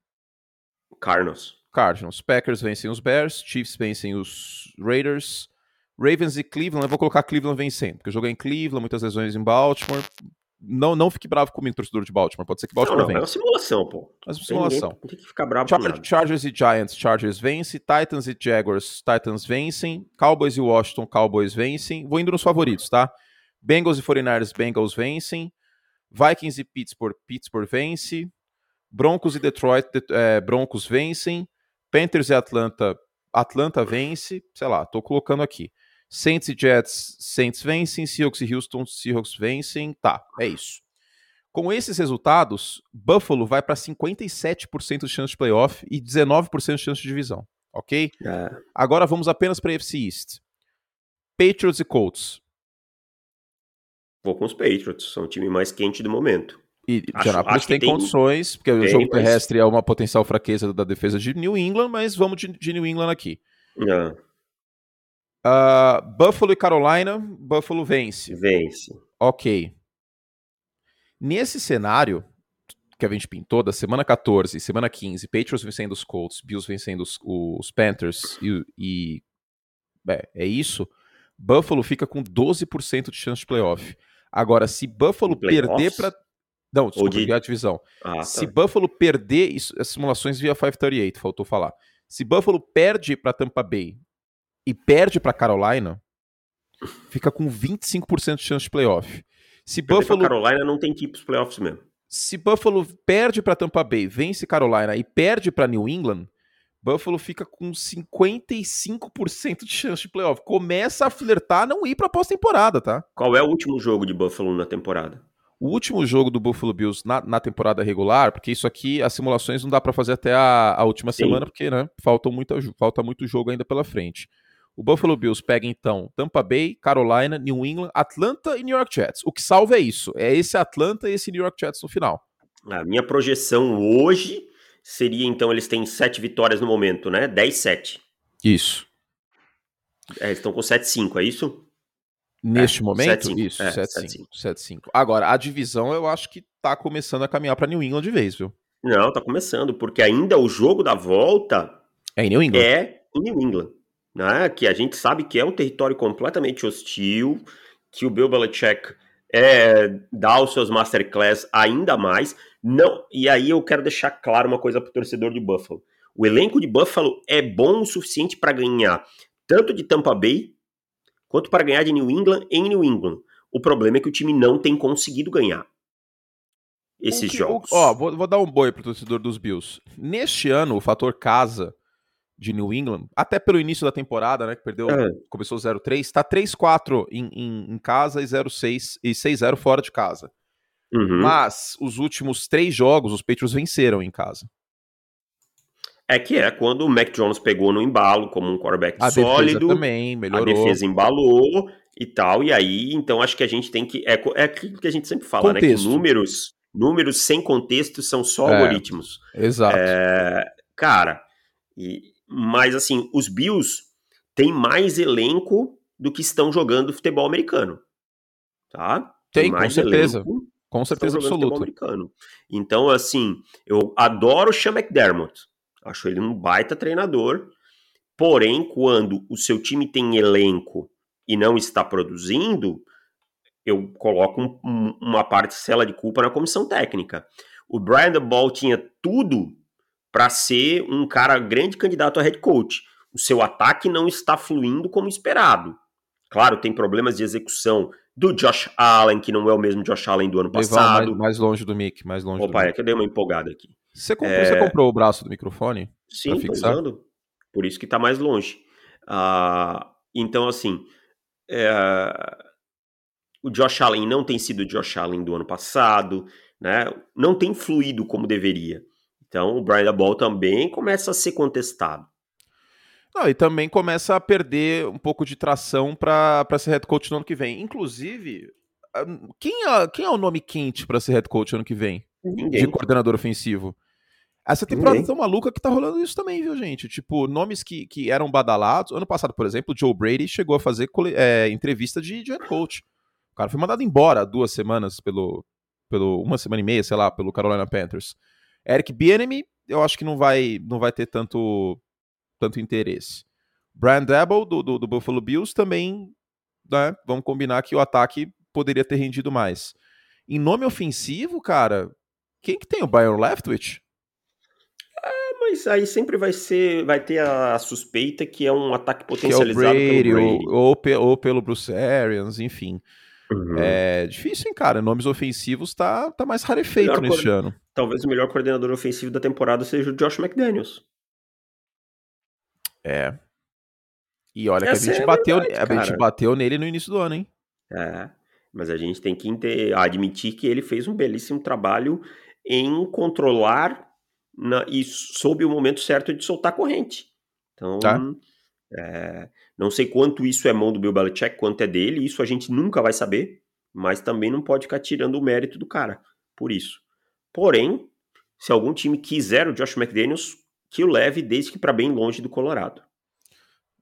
Cardinals. Cardinals. Packers vencem os Bears, Chiefs vencem os Raiders, Ravens e Cleveland. Eu vou colocar Cleveland vencendo, porque eu joguei em Cleveland, muitas lesões em Baltimore. Não, não fique bravo comigo, torcedor de Baltimore. Pode ser que Baltimore não, não, vença. É uma simulação, pô. É uma simulação. Tem, tem que ficar bravo Char Chargers e Giants, Chargers vencem. Titans e Jaguars, Titans vencem. Cowboys e Washington, Cowboys vencem. Vou indo nos favoritos, tá? Bengals e 49ers, Bengals vencem. Vikings e Pittsburgh, Pittsburgh vence. Broncos e Detroit, é, Broncos vencem. Panthers e Atlanta, Atlanta vence. Sei lá, tô colocando aqui. Saints e Jets, Saints vencem. Seahawks e Houston, Seahawks vencem. Tá, é isso. Com esses resultados, Buffalo vai para 57% de chance de playoff e 19% de chance de divisão, ok? É. Agora vamos apenas para a FC East. Patriots e Colts. Vou com os Patriots, são o time mais quente do momento. E Indianapolis tem, tem, condições, porque tem, o jogo terrestre mas... é uma potencial fraqueza da defesa de New England, mas vamos de, de New England aqui. Uh, Buffalo e Carolina, Buffalo vence. Vence. Ok. Nesse cenário que a gente pintou, da semana 14 e semana 15, Patriots vencendo os Colts, Bills vencendo os, os Panthers e, e é, é isso, Buffalo fica com 12% de chance de playoff. Agora, se Buffalo perder para Não, desculpa, de... a divisão. Ah, tá. Se Buffalo perder, isso, as simulações via 538, faltou falar. Se Buffalo perde para Tampa Bay e perde para Carolina, fica com 25% de chance de playoff. Se Buffalo Carolina não tem que ir para os playoffs mesmo. Se Buffalo perde para Tampa Bay, vence Carolina e perde para New England, Buffalo fica com 55% de chance de playoff. Começa a flertar não ir para pós-temporada, tá? Qual é o último jogo de Buffalo na temporada? O último jogo do Buffalo Bills na, na temporada regular, porque isso aqui, as simulações não dá para fazer até a, a última Sim. semana, porque né, falta, muito, falta muito jogo ainda pela frente. O Buffalo Bills pega então Tampa Bay, Carolina, New England, Atlanta e New York Jets. O que salva é isso, é esse Atlanta e esse New York Jets no final. A minha projeção hoje seria então eles têm sete vitórias no momento, né? 10-7. Isso. É, eles estão com 7-5, é isso? Neste é, momento? 7, isso, 7-5. É, 7-5. Agora, a divisão eu acho que tá começando a caminhar para New England de vez, viu? Não, tá começando, porque ainda o jogo da volta é em New England. É em New England. Né? Que a gente sabe que é um território completamente hostil, que o Bill Belichick é, dá os seus masterclass ainda mais. Não, e aí eu quero deixar claro uma coisa para o torcedor de Buffalo. O elenco de Buffalo é bom o suficiente para ganhar tanto de Tampa Bay quanto para ganhar de New England em New England. O problema é que o time não tem conseguido ganhar esses que, jogos. O, ó, vou, vou, dar um boi pro torcedor dos Bills. Neste ano, o fator casa de New England, até pelo início da temporada, né, que perdeu, é. começou 0-3, tá 3-4 em, em, em, casa e 0-6 e 6-0 fora de casa. Uhum. Mas os últimos três jogos, os Patriots venceram em casa. É que é quando o Mac Jones pegou no embalo como um quarterback a sólido. também melhorou. A defesa embalou e tal. E aí, então acho que a gente tem que. É, é aquilo que a gente sempre fala, contexto. né? Que números, números sem contexto são só é, algoritmos. Exato. É, cara, e, mas assim, os Bills têm mais elenco do que estão jogando futebol americano. Tá? Tem, tem com certeza. Elenco, com certeza absoluta. Então, assim, eu adoro o Sean McDermott. Acho ele um baita treinador. Porém, quando o seu time tem elenco e não está produzindo, eu coloco um, um, uma parcela de culpa na comissão técnica. O Brian Ball tinha tudo para ser um cara grande candidato a head coach. O seu ataque não está fluindo como esperado. Claro, tem problemas de execução do Josh Allen, que não é o mesmo Josh Allen do ano passado. Mais, mais longe do Mick, mais longe Opa, é que eu dei uma empolgada aqui. Você comprou, é... você comprou o braço do microfone? Sim, tô usando. Por isso que tá mais longe. Uh, então, assim, é... o Josh Allen não tem sido o Josh Allen do ano passado, né? Não tem fluído como deveria. Então, o Brian Ball também começa a ser contestado. Não, e também começa a perder um pouco de tração para ser head coach no ano que vem. Inclusive, quem é, quem é o nome quente para ser head coach ano que vem? Ninguém. De coordenador ofensivo. Essa temporada Ninguém. tão maluca que tá rolando isso também, viu, gente? Tipo, nomes que, que eram badalados. Ano passado, por exemplo, o Joe Brady chegou a fazer é, entrevista de, de head coach. O cara foi mandado embora duas semanas pelo, pelo. Uma semana e meia, sei lá, pelo Carolina Panthers. Eric Bieniemy, eu acho que não vai, não vai ter tanto, tanto interesse. Brian Dabble, do, do, do Buffalo Bills, também, né? Vamos combinar que o ataque poderia ter rendido mais. Em nome ofensivo, cara, quem que tem o Byron Leftwich? mas aí sempre vai ser, vai ter a suspeita que é um ataque potencializado que é o Brady, pelo Brady. Ou, ou, ou, pelo Bruce Arians, enfim. Uhum. É difícil, hein, cara? Nomes ofensivos tá, tá mais rarefeito neste ano. Talvez o melhor coordenador ofensivo da temporada seja o Josh McDaniels. É. E olha Essa que a gente, é bateu, verdade, a gente bateu nele no início do ano, hein? É. Mas a gente tem que admitir que ele fez um belíssimo trabalho em controlar na, e soube o momento certo de soltar a corrente. Então, tá. é, não sei quanto isso é mão do Bill Belichick, quanto é dele, isso a gente nunca vai saber, mas também não pode ficar tirando o mérito do cara por isso. Porém, se algum time quiser o Josh McDaniels, que o leve desde que para bem longe do Colorado.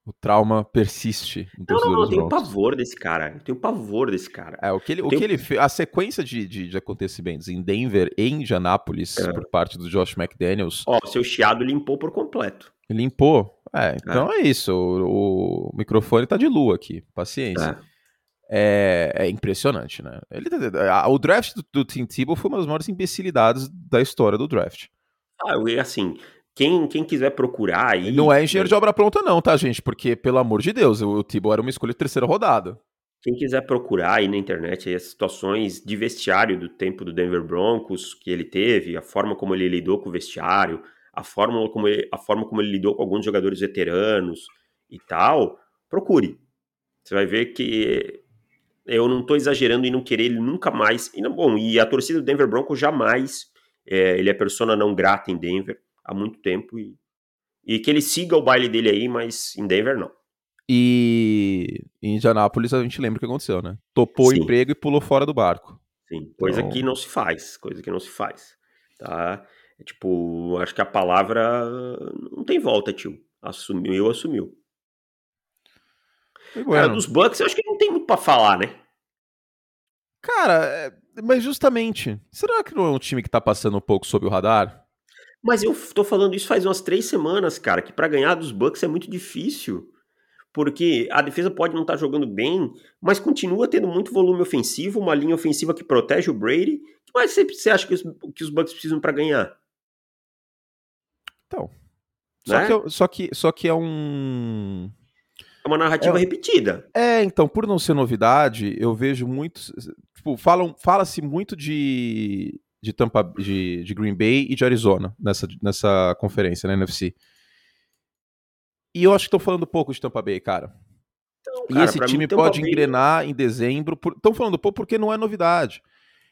O trauma persiste. Não, não, não, eu tenho pavor desse cara. Eu tenho pavor desse cara. É, o que ele, o tenho... que ele fez, a sequência de, de, de, acontecimentos em Denver e em Indianápolis é. por parte do Josh McDaniels. Ó, seu chiado limpou por completo. Limpou? É, então é, é isso. O, o, microfone tá de lua aqui. Paciência. é, é impressionante, né? Ele, o draft do, do Tim Tebow foi uma das maiores imbecilidades da história do draft. Ah, assim, quem, quem quiser procurar aí. Não é engenheiro de obra pronta, não, tá, gente? Porque, pelo amor de Deus, o, o Tebow era uma escolha de terceira rodada. Quem quiser procurar aí na internet aí as situações de vestiário do tempo do Denver Broncos que ele teve, a forma como ele lidou com o vestiário, a forma como ele, a forma como ele lidou com alguns jogadores veteranos e tal, procure. Você vai ver que eu não estou exagerando em não querer ele nunca mais. E não, bom, e a torcida do Denver Broncos jamais. É, ele é persona não grata em Denver há muito tempo e, e que ele siga o baile dele aí, mas em Denver não. E em Indianápolis a gente lembra o que aconteceu, né? Topou Sim. o emprego e pulou fora do barco. Sim, coisa então... que não se faz, coisa que não se faz. Tá? É tipo, acho que a palavra não tem volta, tio. Assumiu, assumiu. Bueno. Cara, dos Bucks eu acho que não tem muito para falar, né? Cara, é, mas justamente, será que não é um time que tá passando um pouco sob o radar? Mas eu tô falando isso faz umas três semanas, cara, que para ganhar dos Bucks é muito difícil. Porque a defesa pode não estar tá jogando bem, mas continua tendo muito volume ofensivo, uma linha ofensiva que protege o Brady. O que mais você acha que os, que os Bucks precisam para ganhar? Então. Só, né? que, só, que, só que é um é uma narrativa é, repetida. É, então, por não ser novidade, eu vejo muitos. Tipo, falam, fala-se muito de, de Tampa de, de Green Bay e de Arizona nessa, nessa conferência, né, NFC. E eu acho que estão falando pouco de Tampa Bay, cara. Então, cara e esse time mim, pode Bay... engrenar em dezembro. Estão por... falando pouco porque não é novidade.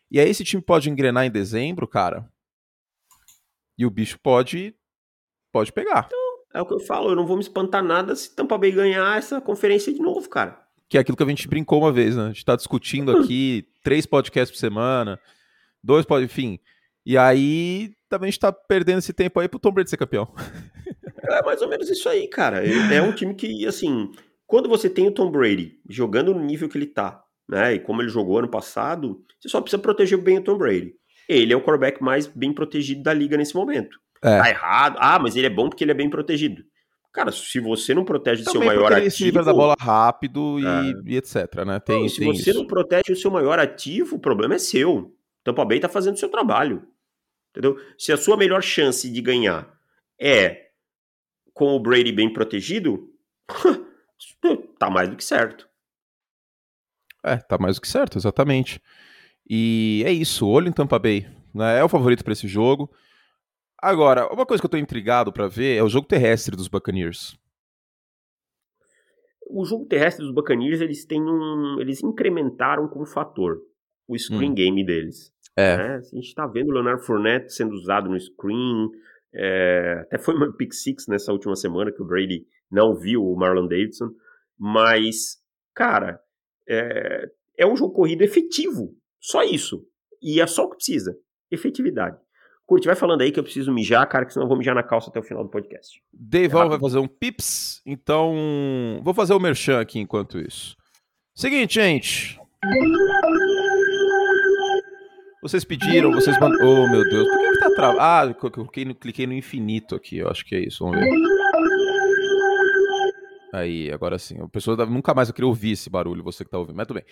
E aí esse time pode engrenar em dezembro, cara. E o bicho pode pode pegar. Então, é o que eu falo, eu não vou me espantar nada se Tampa Bay ganhar essa conferência de novo, cara. Que é aquilo que a gente brincou uma vez, né? A gente tá discutindo aqui <laughs> três podcasts por semana, dois podcasts, enfim. E aí também a gente tá perdendo esse tempo aí pro Tom Brady ser campeão. É mais ou menos isso aí, cara. É um time que, assim, quando você tem o Tom Brady jogando no nível que ele tá, né? E como ele jogou ano passado, você só precisa proteger bem o Tom Brady. Ele é o quarterback mais bem protegido da liga nesse momento. É. Tá errado. Ah, mas ele é bom porque ele é bem protegido. Cara, se você não protege o seu maior ativo. Ele se livra da bola rápido e, é. e etc, né? Tem, não, se tem você isso. não protege o seu maior ativo, o problema é seu. Tampa Bay tá fazendo o seu trabalho. Entendeu? Se a sua melhor chance de ganhar é com o Brady bem protegido, <laughs> tá mais do que certo. É, tá mais do que certo, exatamente. E é isso, olho em Tampa Bay. Né? É o favorito para esse jogo. Agora, uma coisa que eu tô intrigado para ver é o jogo terrestre dos Buccaneers. O jogo terrestre dos Buccaneers, eles têm um. Eles incrementaram com um fator. O screen hum. game deles. É. Né? A gente tá vendo o Leonardo Fournette sendo usado no screen. É, até foi uma pick six nessa última semana que o Brady não viu o Marlon Davidson. Mas, cara, é, é um jogo corrido efetivo. Só isso. E é só o que precisa. Efetividade. Curte, vai falando aí que eu preciso mijar, cara, que senão eu vou mijar na calça até o final do podcast. Deivão é vai fazer um pips, então vou fazer o merchan aqui enquanto isso. Seguinte, gente. Vocês pediram, vocês mandaram. Oh, meu Deus, por que, que tá travado? Ah, eu cliquei no, cliquei no infinito aqui, eu acho que é isso, vamos ver. Aí, agora sim. A pessoa nunca mais eu queria ouvir esse barulho, você que tá ouvindo, mas tudo bem.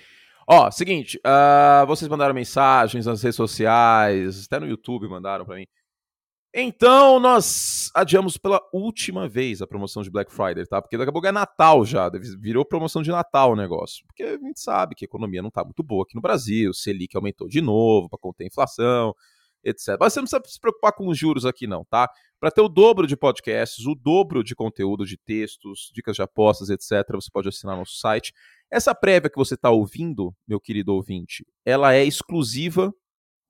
Ó, seguinte, uh, vocês mandaram mensagens nas redes sociais, até no YouTube mandaram para mim. Então, nós adiamos pela última vez a promoção de Black Friday, tá? Porque daqui a pouco é Natal já, virou promoção de Natal o negócio. Porque a gente sabe que a economia não tá muito boa aqui no Brasil, o Selic aumentou de novo para conter a inflação, etc. Mas você não precisa se preocupar com os juros aqui não, tá? Para ter o dobro de podcasts, o dobro de conteúdo de textos, dicas de apostas, etc., você pode assinar nosso site essa prévia que você está ouvindo, meu querido ouvinte, ela é exclusiva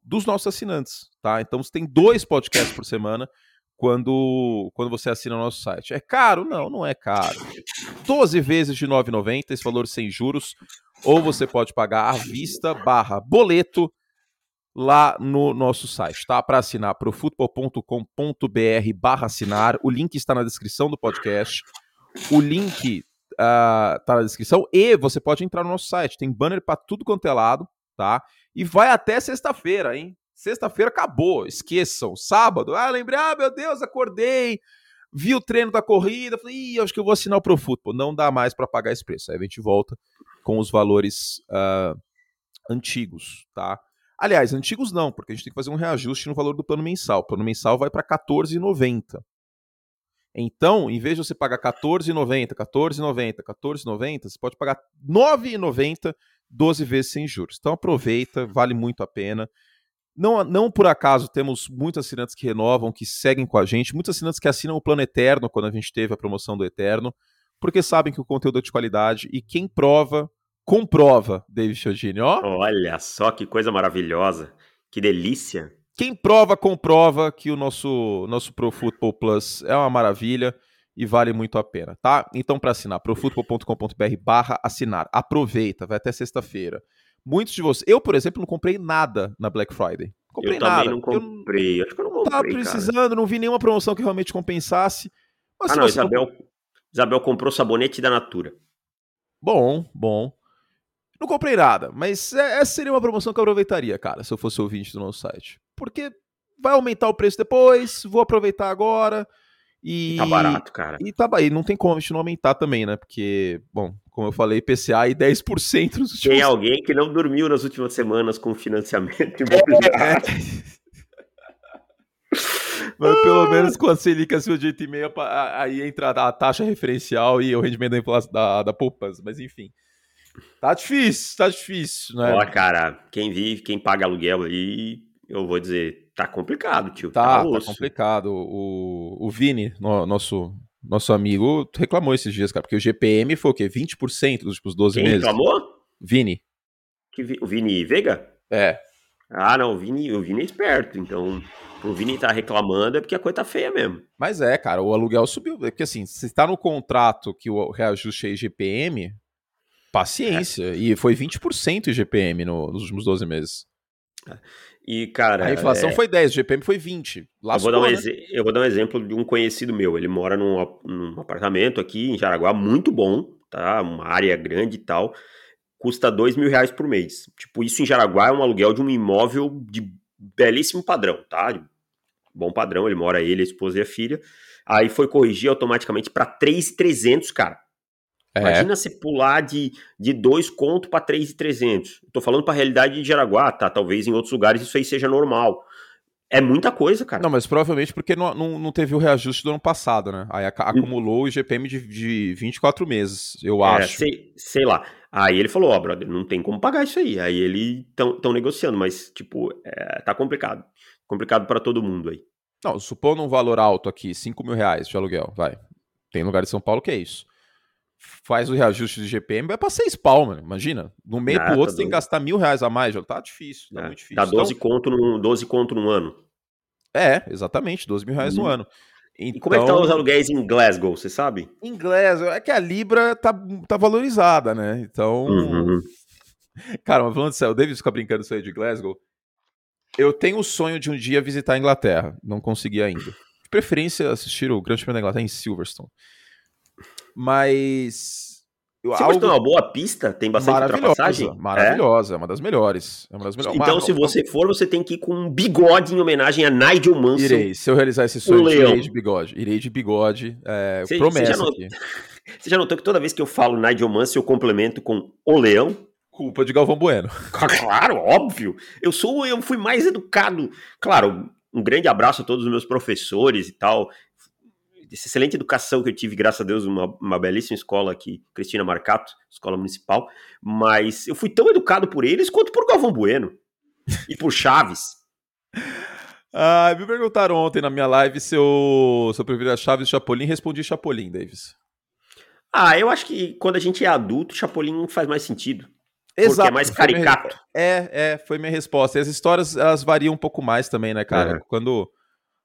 dos nossos assinantes, tá? Então você tem dois podcasts por semana quando, quando você assina o nosso site. É caro? Não, não é caro. 12 vezes de R$ 9,90, esse valor sem juros, ou você pode pagar à vista barra boleto lá no nosso site, tá? Para assinar profutbol.com.br barra assinar, o link está na descrição do podcast. O link uh, tá na descrição. E você pode entrar no nosso site. Tem banner para tudo quanto é lado, tá? E vai até sexta-feira, hein? Sexta-feira acabou. Esqueçam. Sábado. Ah, lembrei. Ah, meu Deus, acordei. Vi o treino da corrida. Falei, Ih, acho que eu vou assinar o Pro Football. Não dá mais para pagar esse preço. Aí a gente volta com os valores uh, antigos, tá? Aliás, antigos não, porque a gente tem que fazer um reajuste no valor do plano mensal. O plano mensal vai para R$14,90. Então, em vez de você pagar R$14,90, R$14,90, R$14,90, você pode pagar R$9,90 12 vezes sem juros. Então aproveita, vale muito a pena. Não, não por acaso temos muitos assinantes que renovam, que seguem com a gente, muitos assinantes que assinam o Plano Eterno quando a gente teve a promoção do Eterno, porque sabem que o conteúdo é de qualidade e quem prova, comprova, David Chiodini, ó. Olha só que coisa maravilhosa, que delícia. Quem prova, comprova que o nosso, nosso Pro Football Plus é uma maravilha e vale muito a pena, tá? Então, para assinar, profutbol.com.br barra assinar. Aproveita, vai até sexta-feira. Muitos de vocês. Eu, por exemplo, não comprei nada na Black Friday. Comprei eu nada. também não comprei. Eu Acho que eu não comprei. Tava precisando, cara. não vi nenhuma promoção que realmente compensasse. Mas ah, não, Isabel, não... Isabel comprou sabonete da Natura. Bom, bom. Não comprei nada, mas é, essa seria uma promoção que eu aproveitaria, cara, se eu fosse ouvinte do nosso site. Porque vai aumentar o preço depois, vou aproveitar agora. E, tá barato, cara. E tá e não tem como a gente não aumentar também, né? Porque, bom, como eu falei, PCA e 10% nos últimos... Tem alguém que não dormiu nas últimas semanas com financiamento imobiliário. <laughs> É. <laughs> Mas pelo menos com a Selic acima de 8,5, aí entra a taxa referencial e o rendimento da, da, da poupança. Mas enfim. Tá difícil, tá difícil, né? Ó, cara, quem vive, quem paga aluguel aí, eu vou dizer, tá complicado, tio. Tá, tá, tá complicado. O, o Vini, no, nosso, nosso amigo, reclamou esses dias, cara, porque o GPM foi o quê? 20% dos últimos 12 Quem meses. reclamou? Vini. Que, o Vini Veiga? É. Ah, não, o Vini, o Vini é esperto, então o Vini tá reclamando é porque a coisa tá feia mesmo. Mas é, cara, o aluguel subiu. É porque assim, se tá no contrato que o reajuste é IGPM, paciência. É. E foi 20% IGPM no, nos últimos 12 meses. E, cara. A inflação é... foi 10, o GPM foi 20. Lascou, eu, vou dar um né? eu vou dar um exemplo de um conhecido meu. Ele mora num, num apartamento aqui em Jaraguá, muito bom, tá? Uma área grande e tal. Custa 2 mil reais por mês. Tipo, isso em Jaraguá é um aluguel de um imóvel de belíssimo padrão, tá? De bom padrão, ele mora ele, a esposa e a filha. Aí foi corrigir automaticamente para 3,300, cara. É. Imagina você pular de, de dois conto para 3,300. Tô falando para a realidade de Jaraguá, tá? Talvez em outros lugares isso aí seja normal. É muita coisa, cara. Não, mas provavelmente porque não, não, não teve o reajuste do ano passado, né? Aí acumulou o IGPM de, de 24 meses, eu é, acho. Sei, sei lá. Aí ele falou, ó, oh, brother, não tem como pagar isso aí. Aí eles estão negociando, mas, tipo, é, tá complicado. Complicado para todo mundo aí. Não, supondo um valor alto aqui, 5 mil reais de aluguel, vai. Tem lugar de São Paulo que é isso faz o reajuste de GPM, vai pra 6 pau, mano. Imagina. No meio ah, pro outro tá tem que gastar mil reais a mais, já tá difícil, tá é, muito difícil. Dá 12, então, conto no, 12 conto no ano. É, exatamente, 12 mil reais hum. no uhum. ano. Então, e como é que estão tá os aluguéis em Glasgow, você sabe? Em Glasgow, é que a Libra tá, tá valorizada, né? Então. Uhum. Cara, mas falando sério, o David fica brincando isso aí de Glasgow. Eu tenho o sonho de um dia visitar a Inglaterra, não consegui ainda. De preferência, assistir o Grande Prêmio da Inglaterra em Silverstone. Mas. Silverstone algo... é uma boa pista, tem bastante ultrapassagem. Maravilhosa, é? uma das melhores. É uma das melhores. Então, se você for, você tem que ir com um bigode em homenagem a Nigel Mansell. Irei, se eu realizar esse sonho, irei de bigode. Irei de bigode. É, você, promessa você já, notou, <laughs> você já notou que toda vez que eu falo Nigel Mansell, eu complemento com o leão? Culpa de Galvão Bueno. <laughs> Claro, óbvio. Eu sou, eu fui mais educado. Claro, um grande abraço a todos os meus professores e tal dessa excelente educação que eu tive, graças a Deus, uma, uma belíssima escola aqui, Cristina Marcato, escola municipal, mas eu fui tão educado por eles quanto por Galvão Bueno e por Chaves. <laughs> Ah, me perguntaram ontem na minha live se eu, se eu preferia Chaves Chapolin, respondi Chapolin, Davis. Ah, eu acho que quando a gente é adulto, Chapolin faz mais sentido. Exato. Porque é mais caricato. É, é, foi minha resposta. E as histórias, elas variam um pouco mais também, né, cara? É. Quando,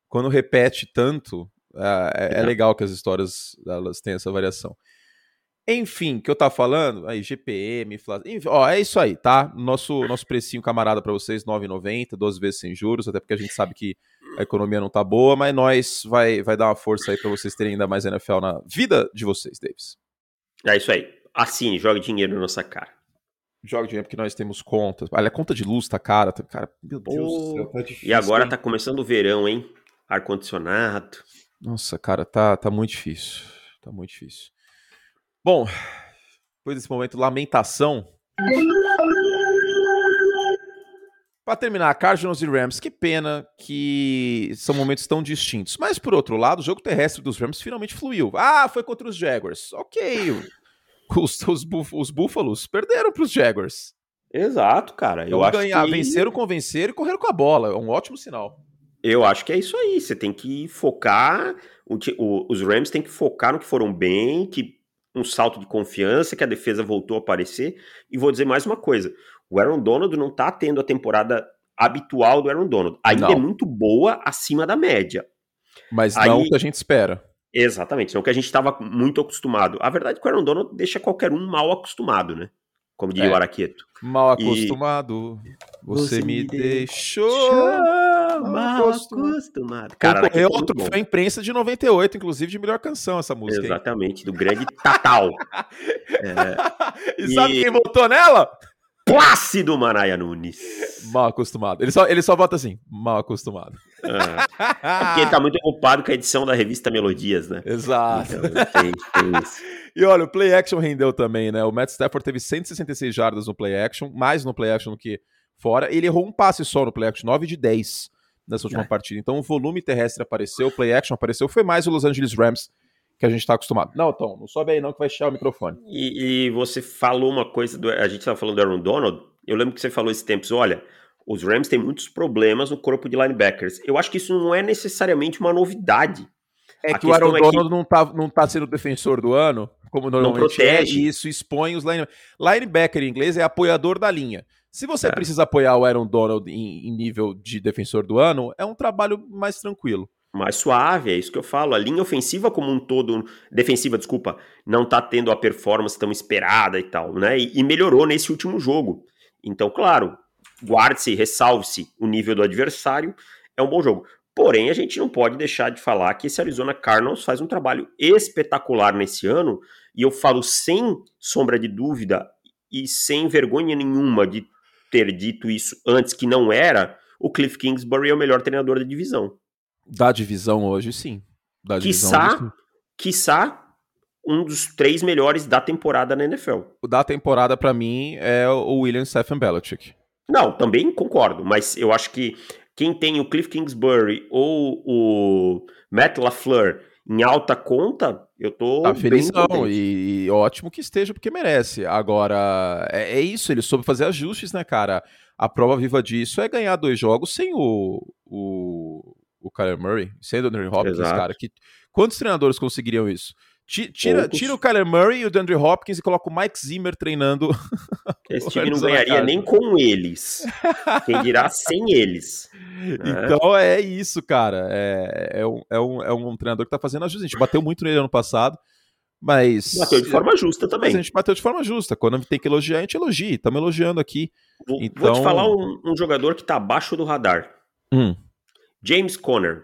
quando repete tanto, é, é, é legal que as histórias elas têm essa variação. Enfim, que eu tava falando, aí GPM, enfim, ó, é isso aí, tá? Nosso nosso precinho camarada para vocês 9,90, 12 vezes sem juros, até porque a gente sabe que a economia não tá boa, mas nós vai vai dar uma força aí para vocês terem ainda mais NFL na vida de vocês, Davis. É isso aí. Assim, jogue dinheiro na nossa cara. Jogue dinheiro porque nós temos contas. Olha, a conta de luz tá cara, tá, cara, meu Deus do céu, tá difícil. E agora hein? tá começando o verão, hein? Ar condicionado. Nossa, cara, tá, tá muito difícil. Tá muito difícil. Bom, depois desse momento lamentação. Para terminar, Cardinals e Rams, que pena que são momentos tão distintos. Mas por outro lado, o jogo terrestre dos Rams finalmente fluiu. Ah, foi contra os Jaguars. Ok. <laughs> Os, os, os Búfalos perderam para os Jaguars. Exato, cara. Eu então, acho ganhar, que... venceram, convenceram e correram com a bola. É um ótimo sinal. Eu acho que é isso aí. Você tem que focar. O, o, os Rams têm que focar no que foram bem, que um salto de confiança, que a defesa voltou a aparecer. E vou dizer mais uma coisa: o Aaron Donald não tá tendo a temporada habitual do Aaron Donald. Ainda não. é muito boa acima da média. Mas não o que a gente espera. Exatamente, não o que a gente estava muito acostumado. A verdade é que o Aaron Donald deixa qualquer um mal acostumado, né? Como diria é. o Araqueto. Mal acostumado, e... você, você, me deixou, deixou mal acostumado. Cara, é outro, foi a imprensa de 98, inclusive, de melhor canção essa música. Exatamente, hein? do grande Tatal. <laughs> é... e, e sabe quem votou nela? Plácido Manaia Nunes. Mal acostumado. Ele só, ele só bota assim, mal acostumado. É. Porque ele tá muito ocupado com a edição da revista Melodias, né? Exato. Então, tem, tem <laughs> e olha, o play action rendeu também, né? O Matt Stafford teve 166 jardas no play action, mais no play action do que fora. Ele errou um passe só no play action, 9 de 10 nessa última é. partida. Então o volume terrestre apareceu, o play action apareceu, foi mais o Los Angeles Rams que a gente está acostumado. Não, Tom, não sobe aí não que vai chiar o microfone. E, e você falou uma coisa, do, a gente estava falando do Aaron Donald, eu lembro que você falou esses tempos, olha, os Rams têm muitos problemas no corpo de linebackers. Eu acho que isso não é necessariamente uma novidade. É a que o Aaron é Donald que... não, tá, não tá sendo defensor do ano, como normalmente não protege. é, e isso expõe os linebackers. Linebacker em inglês é apoiador da linha. Se você é. precisa apoiar o Aaron Donald em, em nível de defensor do ano, é um trabalho mais tranquilo mais suave, é isso que eu falo. A linha ofensiva como um todo, defensiva, desculpa, não tá tendo a performance tão esperada e tal, né? E, e melhorou nesse último jogo. Então, claro, guarde-se, ressalve-se o nível do adversário, é um bom jogo. Porém, a gente não pode deixar de falar que esse Arizona Cardinals faz um trabalho espetacular nesse ano, e eu falo sem sombra de dúvida e sem vergonha nenhuma de ter dito isso antes que não era, o Cliff Kingsbury é o melhor treinador da divisão. Da divisão hoje, sim. Da quiçá, divisão hoje, quiçá um dos três melhores da temporada na NFL. O da temporada, para mim, é o William Stephen Belichick. Não, também concordo, mas eu acho que quem tem o Cliff Kingsbury ou o Matt LaFleur em alta conta, eu tô tá felizão e, e, ótimo que esteja porque merece. Agora, é, é, isso, ele soube fazer ajustes, né, cara? A prova viva disso é ganhar dois jogos sem o, o, o Kyler Murray, sendo o Andrew Hopkins, Exato. cara. Que, quantos treinadores conseguiriam isso? Tira, tira o Kyler Murray e o DeAndre Hopkins e coloca o Mike Zimmer treinando. <laughs> Esse time não ganharia nem com eles. Quem dirá sem eles. <laughs> Então é isso, cara. É, é, um, é, um, é um treinador que tá fazendo ajuda. A gente bateu muito nele ano passado, mas. Bateu de forma justa também. Mas a gente bateu de forma justa. Quando tem que elogiar, a gente elogia. Estamos elogiando aqui. Vou, então... vou te então falar um, um jogador que tá abaixo do radar. Hum. James Conner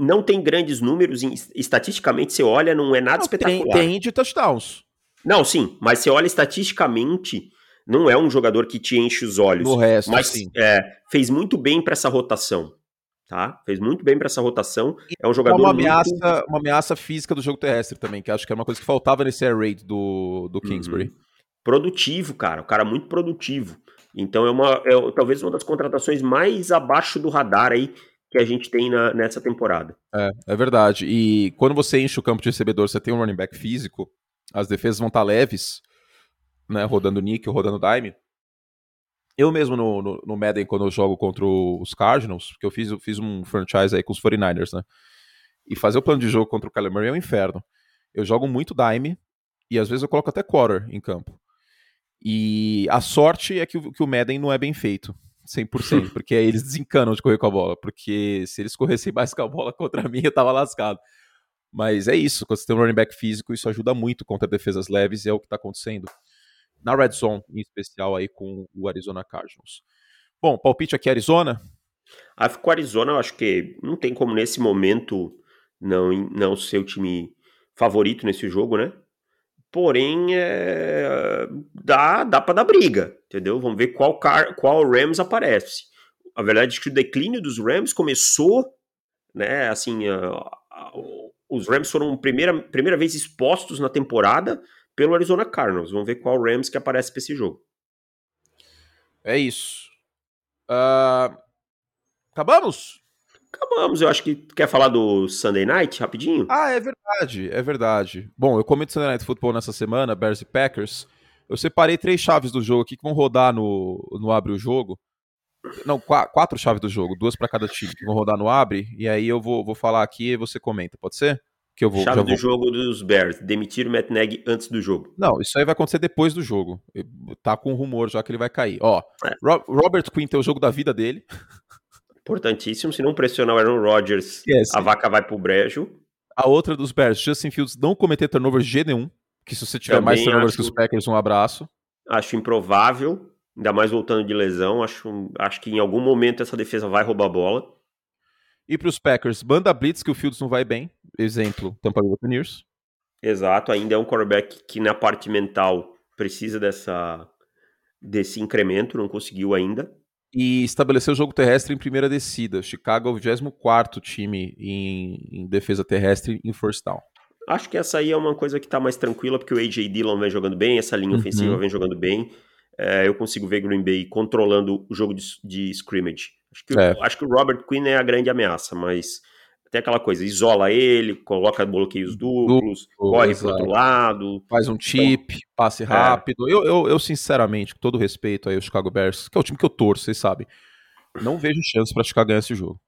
não tem grandes números, estatisticamente você olha, não é nada não, espetacular. Tem, tem de touchdowns. Não, sim, mas você olha estatisticamente, não é um jogador que te enche os olhos. No resto, mas sim. É, fez muito bem para essa rotação. Tá? Fez muito bem para essa rotação. É um jogador. Uma ameaça, muito... uma ameaça física do jogo terrestre também, que acho que é uma coisa que faltava nesse air raid do, do Kingsbury. Uhum. Produtivo, cara. O cara muito produtivo. Então é uma é, talvez uma das contratações mais abaixo do radar aí que a gente tem na, nessa temporada. É, é verdade. E quando você enche o campo de recebedor, você tem um running back físico, as defesas vão estar leves, né, rodando níquel, rodando dime. Eu mesmo no, no, no, Madden, quando eu jogo contra os Cardinals, porque eu fiz, eu fiz um franchise aí com os 49ers, né? E fazer o plano de jogo contra o Kyler Murray é um inferno. Eu jogo muito dime e às vezes eu coloco até quarter em campo. E a sorte é que o, que o Madden não é bem feito. 100%, <laughs> porque aí eles desencanam de correr com a bola, porque se eles corressem mais com a bola contra mim, eu tava lascado. Mas é isso, quando você tem um running back físico, isso ajuda muito contra defesas leves e é o que tá acontecendo na Red Zone, em especial aí com o Arizona Cardinals. Bom, palpite aqui Arizona? Ah, com Arizona, eu acho que não tem como nesse momento não, não ser o time favorito nesse jogo, né? Porém, é, dá, dá para dar briga, entendeu? Vamos ver qual, car, qual Rams aparece. A verdade é que o declínio dos Rams começou, né? Assim, uh, uh, os Rams foram primeira, primeira vez expostos na temporada pelo Arizona Cardinals. Vamos ver qual Rams que aparece para esse jogo. É isso. Uh... Acabamos? Acabamos. Eu acho que quer falar do Sunday Night rapidinho. Ah, é verdade, é verdade. Bom, eu comento Sunday Night Football nessa semana, Bears e Packers. Eu separei três chaves do jogo aqui que vão rodar no, no Abre o Jogo. Não, quatro chaves do jogo, duas para cada time que vão rodar no Abre. E aí eu vou, vou falar aqui e você comenta, pode ser? Que eu vou, Chave do jogo dos Bears, demitir o Matt Nagy antes do jogo. Não, isso aí vai acontecer depois do jogo. Tá com rumor já que ele vai cair. Ó, é. Robert Quinn tem o jogo da vida dele. <laughs> Importantíssimo, se não pressionar o Aaron Rodgers, a vaca vai pro brejo. A outra dos Bears, Justin Fields não cometer turnover G nenhum, que se você tiver Também mais turnovers acho, que os Packers, um abraço. Acho improvável, ainda mais voltando de lesão, acho, acho que em algum momento essa defesa vai roubar a bola. E para os Packers, banda blitz que o Fields não vai bem, exemplo, Tampa Bay Buccaneers. Exato, ainda é um quarterback que na parte mental precisa dessa desse incremento, não conseguiu ainda e estabeleceu o jogo terrestre em primeira descida. Chicago é o 24 time em, em, defesa terrestre em first down. Acho que essa aí é uma coisa que está mais tranquila, porque o A.J. Dillon vem jogando bem, essa linha uhum. ofensiva vem jogando bem. É, eu consigo ver Green Bay controlando o jogo de, de scrimmage. Acho que, é. acho que o Robert Quinn é a grande ameaça, mas tem aquela coisa, isola ele, coloca bloqueios duplos, Duplo, corre pro outro lado. Faz um chip, então, passe é. rápido. É. Eu, eu, eu, sinceramente, com todo respeito aí ao Chicago Bears, que é o time que eu torço, vocês sabem, não vejo chance pra Chicago ganhar esse jogo.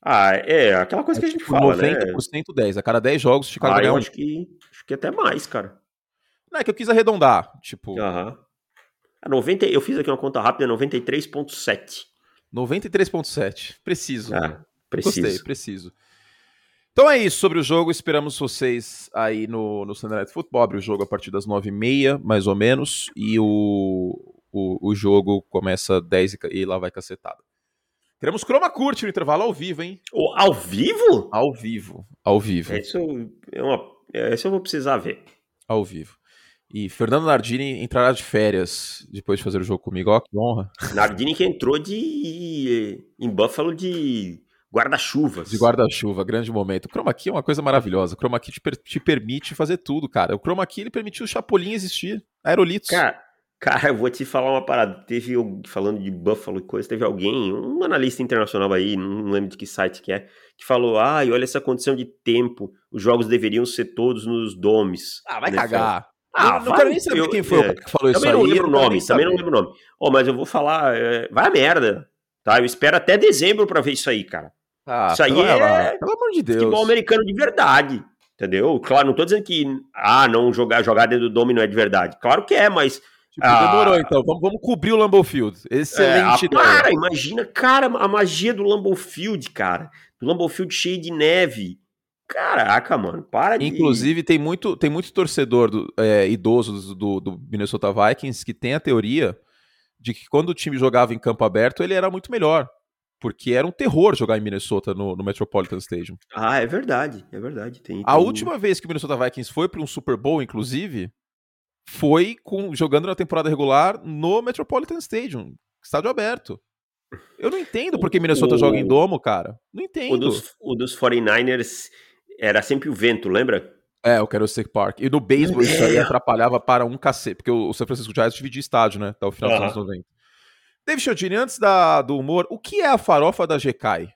Ah, é, aquela coisa é, que a gente tipo, fala, 90% né? 10. A cada 10 jogos, Chicago ah, ganha eu acho que, acho que até mais, cara. Não, é que eu quis arredondar, tipo... Aham. 90, eu fiz aqui uma conta rápida, 93.7. 93.7, preciso. Ah, preciso. Gostei, preciso. Então é isso sobre o jogo. Esperamos vocês aí no, no Sunday Night Football. Abre o jogo a partir das 9h30, mais ou menos. E o, o, o jogo começa 10 e, lá vai cacetada. Teremos Chroma Curte no intervalo ao vivo, hein? Oh, ao vivo? Ao vivo. Ao vivo. Isso, é uma, isso eu vou precisar ver. Ao vivo. E Fernando Nardini entrará de férias depois de fazer o jogo comigo. Ó, que honra. Nardini que entrou de em Buffalo de Guarda-chuvas. De guarda-chuva, grande momento. O Chroma Key é uma coisa maravilhosa. O Chroma Key te, per te, permite fazer tudo, cara. O Chroma Key ele permitiu o Chapolin existir. Aerolitos. Cara, cara, eu vou te falar uma parada. Teve, falando de Buffalo e coisa, teve alguém, um analista internacional aí, não lembro de que site que é, que falou: ai, olha essa condição de tempo. Os jogos deveriam ser todos nos domes. Ah, vai cagar. Ah, não, não quero nem saber eu, quem foi é, que falou isso aí. Também não lembro o nome, também não lembro o nome. Oh, mas eu vou falar, é, vai a merda, tá? Eu espero até dezembro para ver isso aí, cara. Ah, Isso aí pelo, é pelo amor de Deus. futebol americano de verdade. Entendeu? Claro, não tô dizendo que ah, não jogar, jogar dentro do domínio é de verdade. Claro que é, mas. Tipo, ah, demorou então. Vamos, vamos cobrir o Lambeau Field. Excelente é. Cara, imagina, cara, a magia do Lambeau Field, cara. Do Lambeau Field cheio de neve. Caraca, mano, para de. Inclusive, tem muito, tem muito torcedor do, é, idoso do, do Minnesota Vikings que tem a teoria de que quando o time jogava em campo aberto, ele era muito melhor porque era um terror jogar em Minnesota no, no Metropolitan Stadium. Ah, é verdade, é verdade. Tem, tem... A última vez que o Minnesota Vikings foi para um Super Bowl, inclusive, foi com, jogando na temporada regular no Metropolitan Stadium, estádio aberto. Eu não entendo porque Minnesota o... joga em domo, cara. Não entendo. O dos, o dos 49ers era sempre o vento, lembra? É, o Candlestick Park. E no beisebol isso aí atrapalhava para um cacete, porque o San Francisco Giants dividia estádio, né, até o final dos anos 90. David Chiodini, antes da, do humor, o que é a farofa da GK?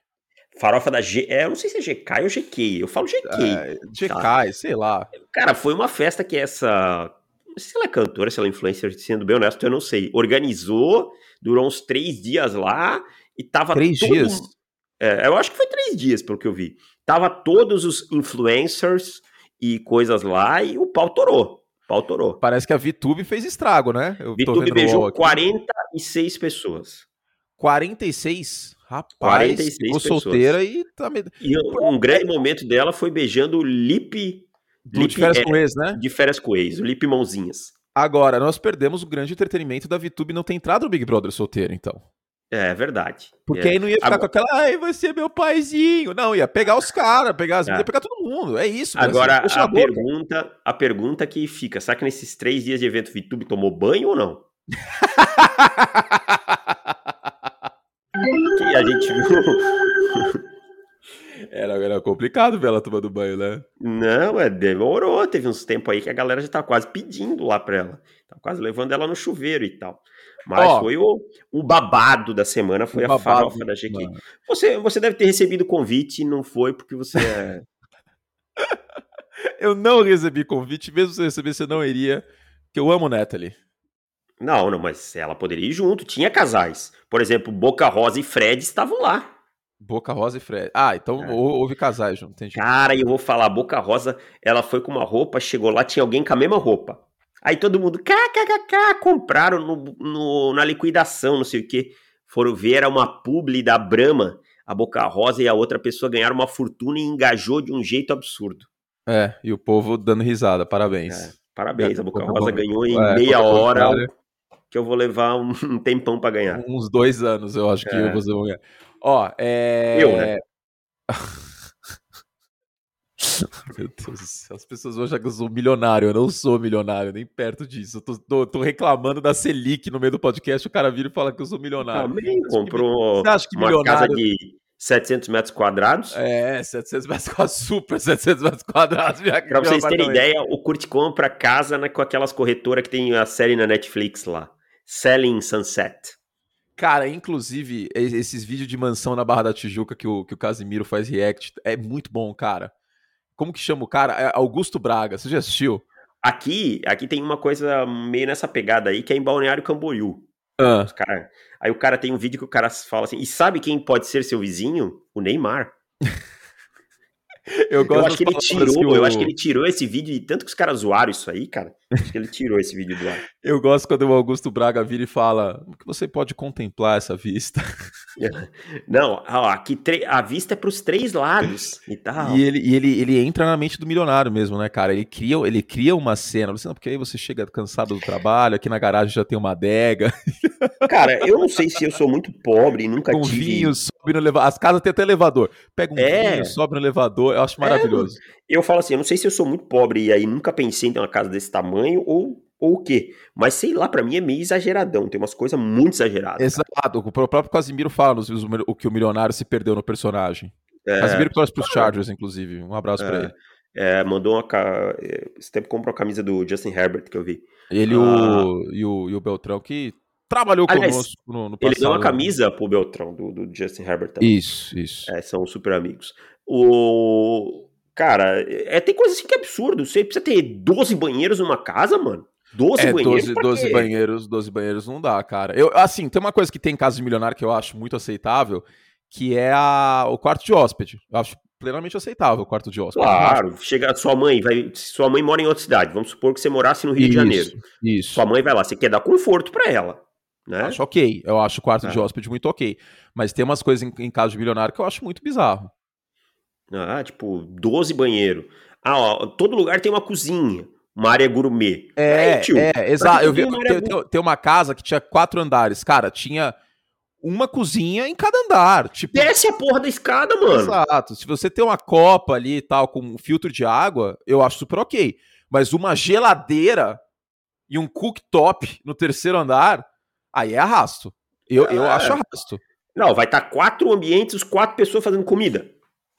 Farofa da G. É, eu não sei se é GK ou GK. Eu falo GK. É, GK, tá? sei lá. Cara, foi uma festa que essa. Não sei se ela é cantora, se ela é influencer, sendo bem honesto, eu não sei. Organizou, durou uns três dias lá e tava. Três todo... dias? É, eu acho que foi três dias, pelo que eu vi. Tava todos os influencers e coisas lá e o pau torou pau torou. Parece que a VTube fez estrago, né? Eu VTube beijou 46 pessoas. 46? Rapaz, 46 ficou pessoas. solteira e tá E um grande momento dela foi beijando o Lip... Lip de férias é, com ex, né? De férias com ex, o Lip Mãozinhas. Agora, nós perdemos o grande entretenimento da VTube não ter entrado no Big Brother solteiro, então. É, é verdade. Porque é. aí não ia ficar Agora... com aquela, ai, você é meu paizinho. Não, ia pegar os caras, pegar as é. ia pegar todo mundo. É isso. Agora, a, a pergunta, a pergunta que fica: será que nesses três dias de evento VTube tomou banho ou não? <laughs> que a gente viu. Era, era complicado ver ela tomando banho, né? Não, é, demorou. Teve uns tempos aí que a galera já tá quase pedindo lá pra ela. Tá quase levando ela no chuveiro e tal. Mas foi o, o babado da semana, foi a farofa da GQ. mano. Você, você deve ter recebido convite e não foi porque você é. <laughs> Eu não recebi convite, mesmo se eu recebesse, eu não iria, porque eu amo Natalie. Não, não, mas ela poderia ir junto. Tinha casais. Por exemplo, Boca Rosa e Fred estavam lá. Boca Rosa e Fred. Ah, então É. hou- houve casais junto, entendi. Cara, e eu vou falar, Boca Rosa, ela foi com uma roupa, chegou lá, tinha alguém com a mesma roupa. Aí todo mundo, kkkk, compraram no, no- na liquidação, não sei o que. Foram ver, era uma publi da Brahma. A Boca Rosa e a outra pessoa ganharam uma fortuna e engajou de um jeito absurdo. É, e o povo dando risada, parabéns. É, parabéns, a Boca Quando- Rosa ganhou em é, meia hora, que eu vou levar um, tempão pra ganhar. Uns dois anos, eu acho que É. você vai ganhar. Ó, é. Eu, né? <laughs> <laughs> Meu Deus do céu, as pessoas vão achar que eu sou milionário. Eu não sou milionário, nem perto disso. Eu tô, tô- tô reclamando da Selic no meio do podcast. O cara vira e fala que eu sou milionário. Também comprou acha que uma milionário. casa de 700 metros quadrados. É, 700 metros <laughs> quadrados, super 700 metros quadrados. Minha, Pra vocês terem ideia, o Kurt compra casa né, com aquelas corretoras que tem a série na Netflix lá. Selling Sunset. Cara, inclusive, esses vídeos de mansão na Barra da Tijuca que o, que o Casimiro faz react, é muito bom, cara. Como que chama o cara? É Augusto Braga, você já assistiu? Aqui, aqui tem uma coisa meio nessa pegada aí, que é em Balneário Camboriú. Ah, cara- aí o cara tem um vídeo que o cara fala assim, e sabe quem pode ser seu vizinho? O Neymar. <laughs> eu gosto Eu acho que ele tirou, o- eu acho que ele tirou esse vídeo, e tanto que os caras zoaram isso aí, cara. Acho que ele tirou esse vídeo do ar. Eu gosto quando o Augusto Braga vira e fala que você pode contemplar essa vista. <laughs> Não, ó, aqui tre- a vista é pros três lados e tal. E, ele, e ele, ele entra na mente do milionário mesmo, né, cara? Ele cria, ele cria uma cena. Você, não, porque aí você chega cansado do trabalho, aqui na garagem já tem uma adega, <laughs> Cara, eu não sei se eu sou muito pobre e nunca com tive. vinho, sobe no elevador. As casas têm até elevador. Pega um É. vinho, sobe no elevador. Eu acho maravilhoso. Eu falo assim, eu não sei se eu sou muito pobre e aí nunca pensei em ter uma casa desse tamanho ou, ou o quê. Mas sei lá, pra mim é meio exageradão. Tem umas coisas muito exageradas. Exato. O próprio Casimiro fala nos vídeos o que o milionário se perdeu no personagem. É, Casimiro que torce pros Chargers, inclusive. Um abraço É. ele. é, mandou uma. ca- é, Esse tempo comprou a camisa do Justin Herbert que eu vi. Ele o, e, o, e o Beltrão, que trabalhou Aliás, conosco no, no Ele passado. deu uma camisa pro Beltrão, do, do Justin Herbert também. Isso, isso. É, são super amigos. O. Cara, é, tem coisa assim que é absurdo. Você precisa ter 12 banheiros numa casa, mano. 12 É, banheiros. 12, pra 12 quê? banheiros, 12 banheiros não dá, cara. Eu, assim, tem uma coisa que tem em casa de milionário que eu acho muito aceitável, que é a, o quarto de hóspede. Eu acho plenamente aceitável o quarto de hóspede. Claro, chega sua mãe, vai, sua mãe mora em outra cidade. Vamos supor que você morasse no Rio de Isso, Janeiro. Isso. Sua mãe vai lá, você quer dar conforto pra ela, né? Acho ok. Eu acho o quarto É. de hóspede muito ok. Mas tem umas coisas em, em casa de milionário que eu acho muito bizarro. Ah, tipo, 12 banheiro. Ah, ó, todo lugar tem uma cozinha, uma área gourmet. É, Aí, tio, é, exato. Eu vi, uma tem, tem- tem uma casa que tinha quatro andares. Cara, tinha uma cozinha em cada andar. Tipo, Desce a porra da escada, mano. Exato. Se você tem uma copa ali e tal, com um filtro de água, eu acho super ok. Mas uma geladeira e um cooktop no terceiro andar, aí é arrasto. Eu, eu É. acho arrasto. Não, vai estar quatro ambientes, quatro pessoas fazendo comida.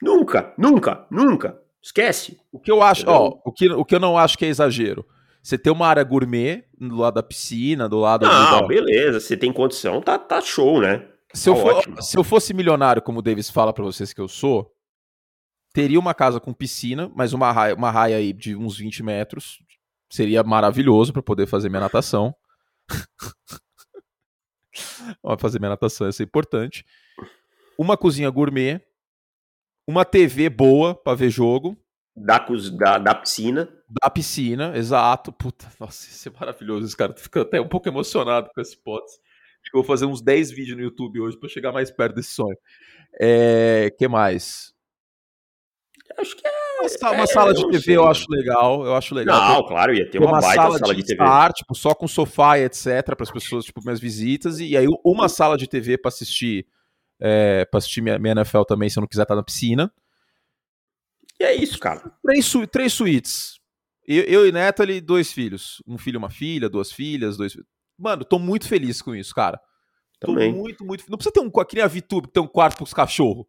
Nunca, nunca, nunca. Esquece. O que eu acho, ó, o que, o que eu não acho que é exagero. Você tem uma área gourmet do lado da piscina, do lado Não, do. beleza, você tem condição, tá, tá show, né? Se eu, tá for- ótimo. se eu fosse milionário, como o Davis fala pra vocês que eu sou, teria uma casa com piscina, mas uma raia, uma raia aí de uns 20 metros. Seria maravilhoso pra poder fazer minha natação. <laughs> Fazer minha natação, isso é importante. Uma cozinha gourmet. Uma TV boa pra ver jogo. Da, da, da piscina. Da piscina, exato. Puta, nossa, isso é maravilhoso. Esse cara fica até um pouco emocionado com esse hipótese. Acho que eu vou fazer uns 10 vídeos no YouTube hoje pra chegar mais perto desse sonho. É, que mais? Acho que é. Uma, uma É, sala de não TV sei, eu acho legal. Eu acho legal. Não, claro, ia ter Tem uma, baita sala, de, TV. estar, tipo, só com sofá e etc, para as pessoas, tipo, minhas visitas. E aí uma sala de TV pra assistir, é, pra assistir minha, minha NFL também, se eu não quiser estar na piscina. E é isso, cara. Três, su- três suítes. Eu, eu e Natalie, dois filhos. Um filho e uma filha, duas filhas, dois. Mano, tô muito feliz com isso, cara. Tô Também. muito, muito. Não precisa ter um. Que nem a VTube, que tem um quarto pros cachorros.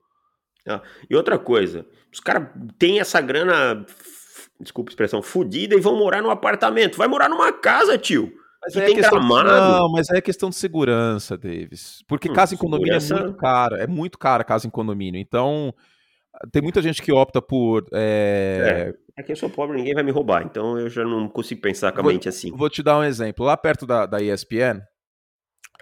Ah, e outra coisa, os caras têm essa grana, desculpa a expressão, fodida e vão morar num apartamento. Vai morar numa casa, tio. Mas é questão de, não, mas é questão de segurança, Davis. Porque hum, casa em condomínio segurança... é muito cara, é muito cara casa em condomínio. Então, tem muita gente que opta por. É... é, é que eu sou pobre, ninguém vai me roubar, então eu já não consigo pensar com a vou, mente assim. Vou te dar um exemplo. Lá perto da, da ESPN,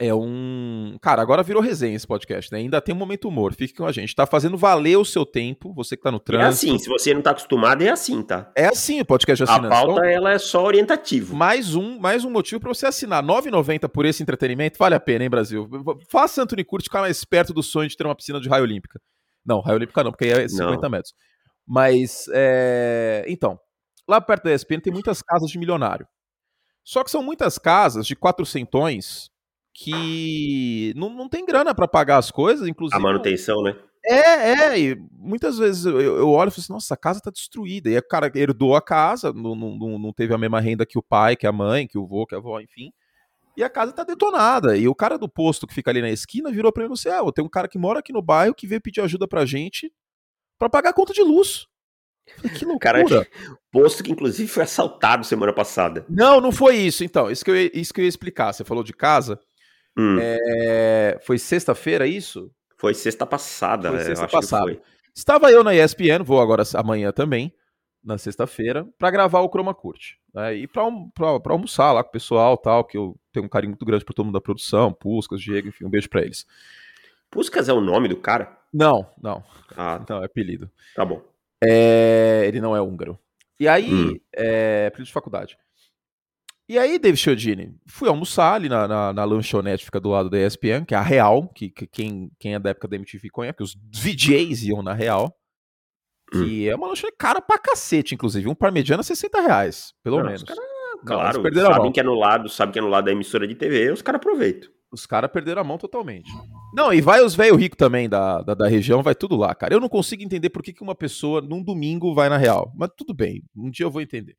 é um. Cara, agora virou resenha esse podcast, né? Ainda tem um momento humor. Fique com a gente. Tá fazendo valer o seu tempo, você que tá no trânsito. É assim, se você não tá acostumado, é assim, tá? É assim o podcast assinando. A pauta, então, ela é só orientativo. Mais um, mais um motivo para você assinar. R$ 9,90 por esse entretenimento vale a pena, hein, Brasil? Faça Anthony Curti ficar mais perto do sonho de ter uma piscina de raio olímpica. Não, raio olímpica não, porque aí é 50 não. metros. Mas, é... então, lá perto da ESPN tem muitas casas de milionário. Só que são muitas casas de quatrocentões que não, não tem grana para pagar as coisas, inclusive. A manutenção, né? É, é, e muitas vezes eu, eu olho e falo assim, nossa, a casa tá destruída. E o cara herdou a casa, não, não, não teve a mesma renda que o pai, que a mãe, que o vô, que a avó, enfim. E a casa tá detonada. E o cara do posto que fica ali na esquina virou pra mim e falou assim: ah, tem um cara que mora aqui no bairro que veio pedir ajuda pra gente para pagar a conta de luz. Que loucura. Cara, <laughs> posto que inclusive foi assaltado semana passada. Não, não foi isso. Então, isso que eu, isso que eu ia explicar. Você falou de casa. Hum. É, foi sexta-feira isso? Foi sexta passada, foi sexta passada. Estava eu na ESPN, vou agora amanhã também, na sexta-feira, para gravar o Chroma Curte. Né, e para almoçar lá com o pessoal tal, que eu tenho um carinho muito grande por todo mundo da produção, Puscas, Diego, enfim, um beijo para eles. Puscas é o nome do cara? Não, não. Ah. <laughs> Não, é apelido. Tá bom. É, ele não é húngaro. E aí, hum. é apelido de faculdade. E aí, David Chiodini, fui almoçar ali na, na, na, lanchonete, fica do lado da ESPN, que é a Real, que, que quem, quem é da época da MTV conhece, que os VJs iam na Real. Que hum. é uma lanchonete cara pra cacete, inclusive. Um parmegiana, 60 reais, pelo Não, menos. Cara, claro, Não, sabem que é no lado, sabem que é no lado da emissora de TV, os caras aproveitam. Os caras perderam a mão totalmente. Não, e vai os velho rico também da, da, da, região, vai tudo lá, cara. Eu não consigo entender por que, que uma pessoa num domingo vai na Real. Mas tudo bem, um dia eu vou entender.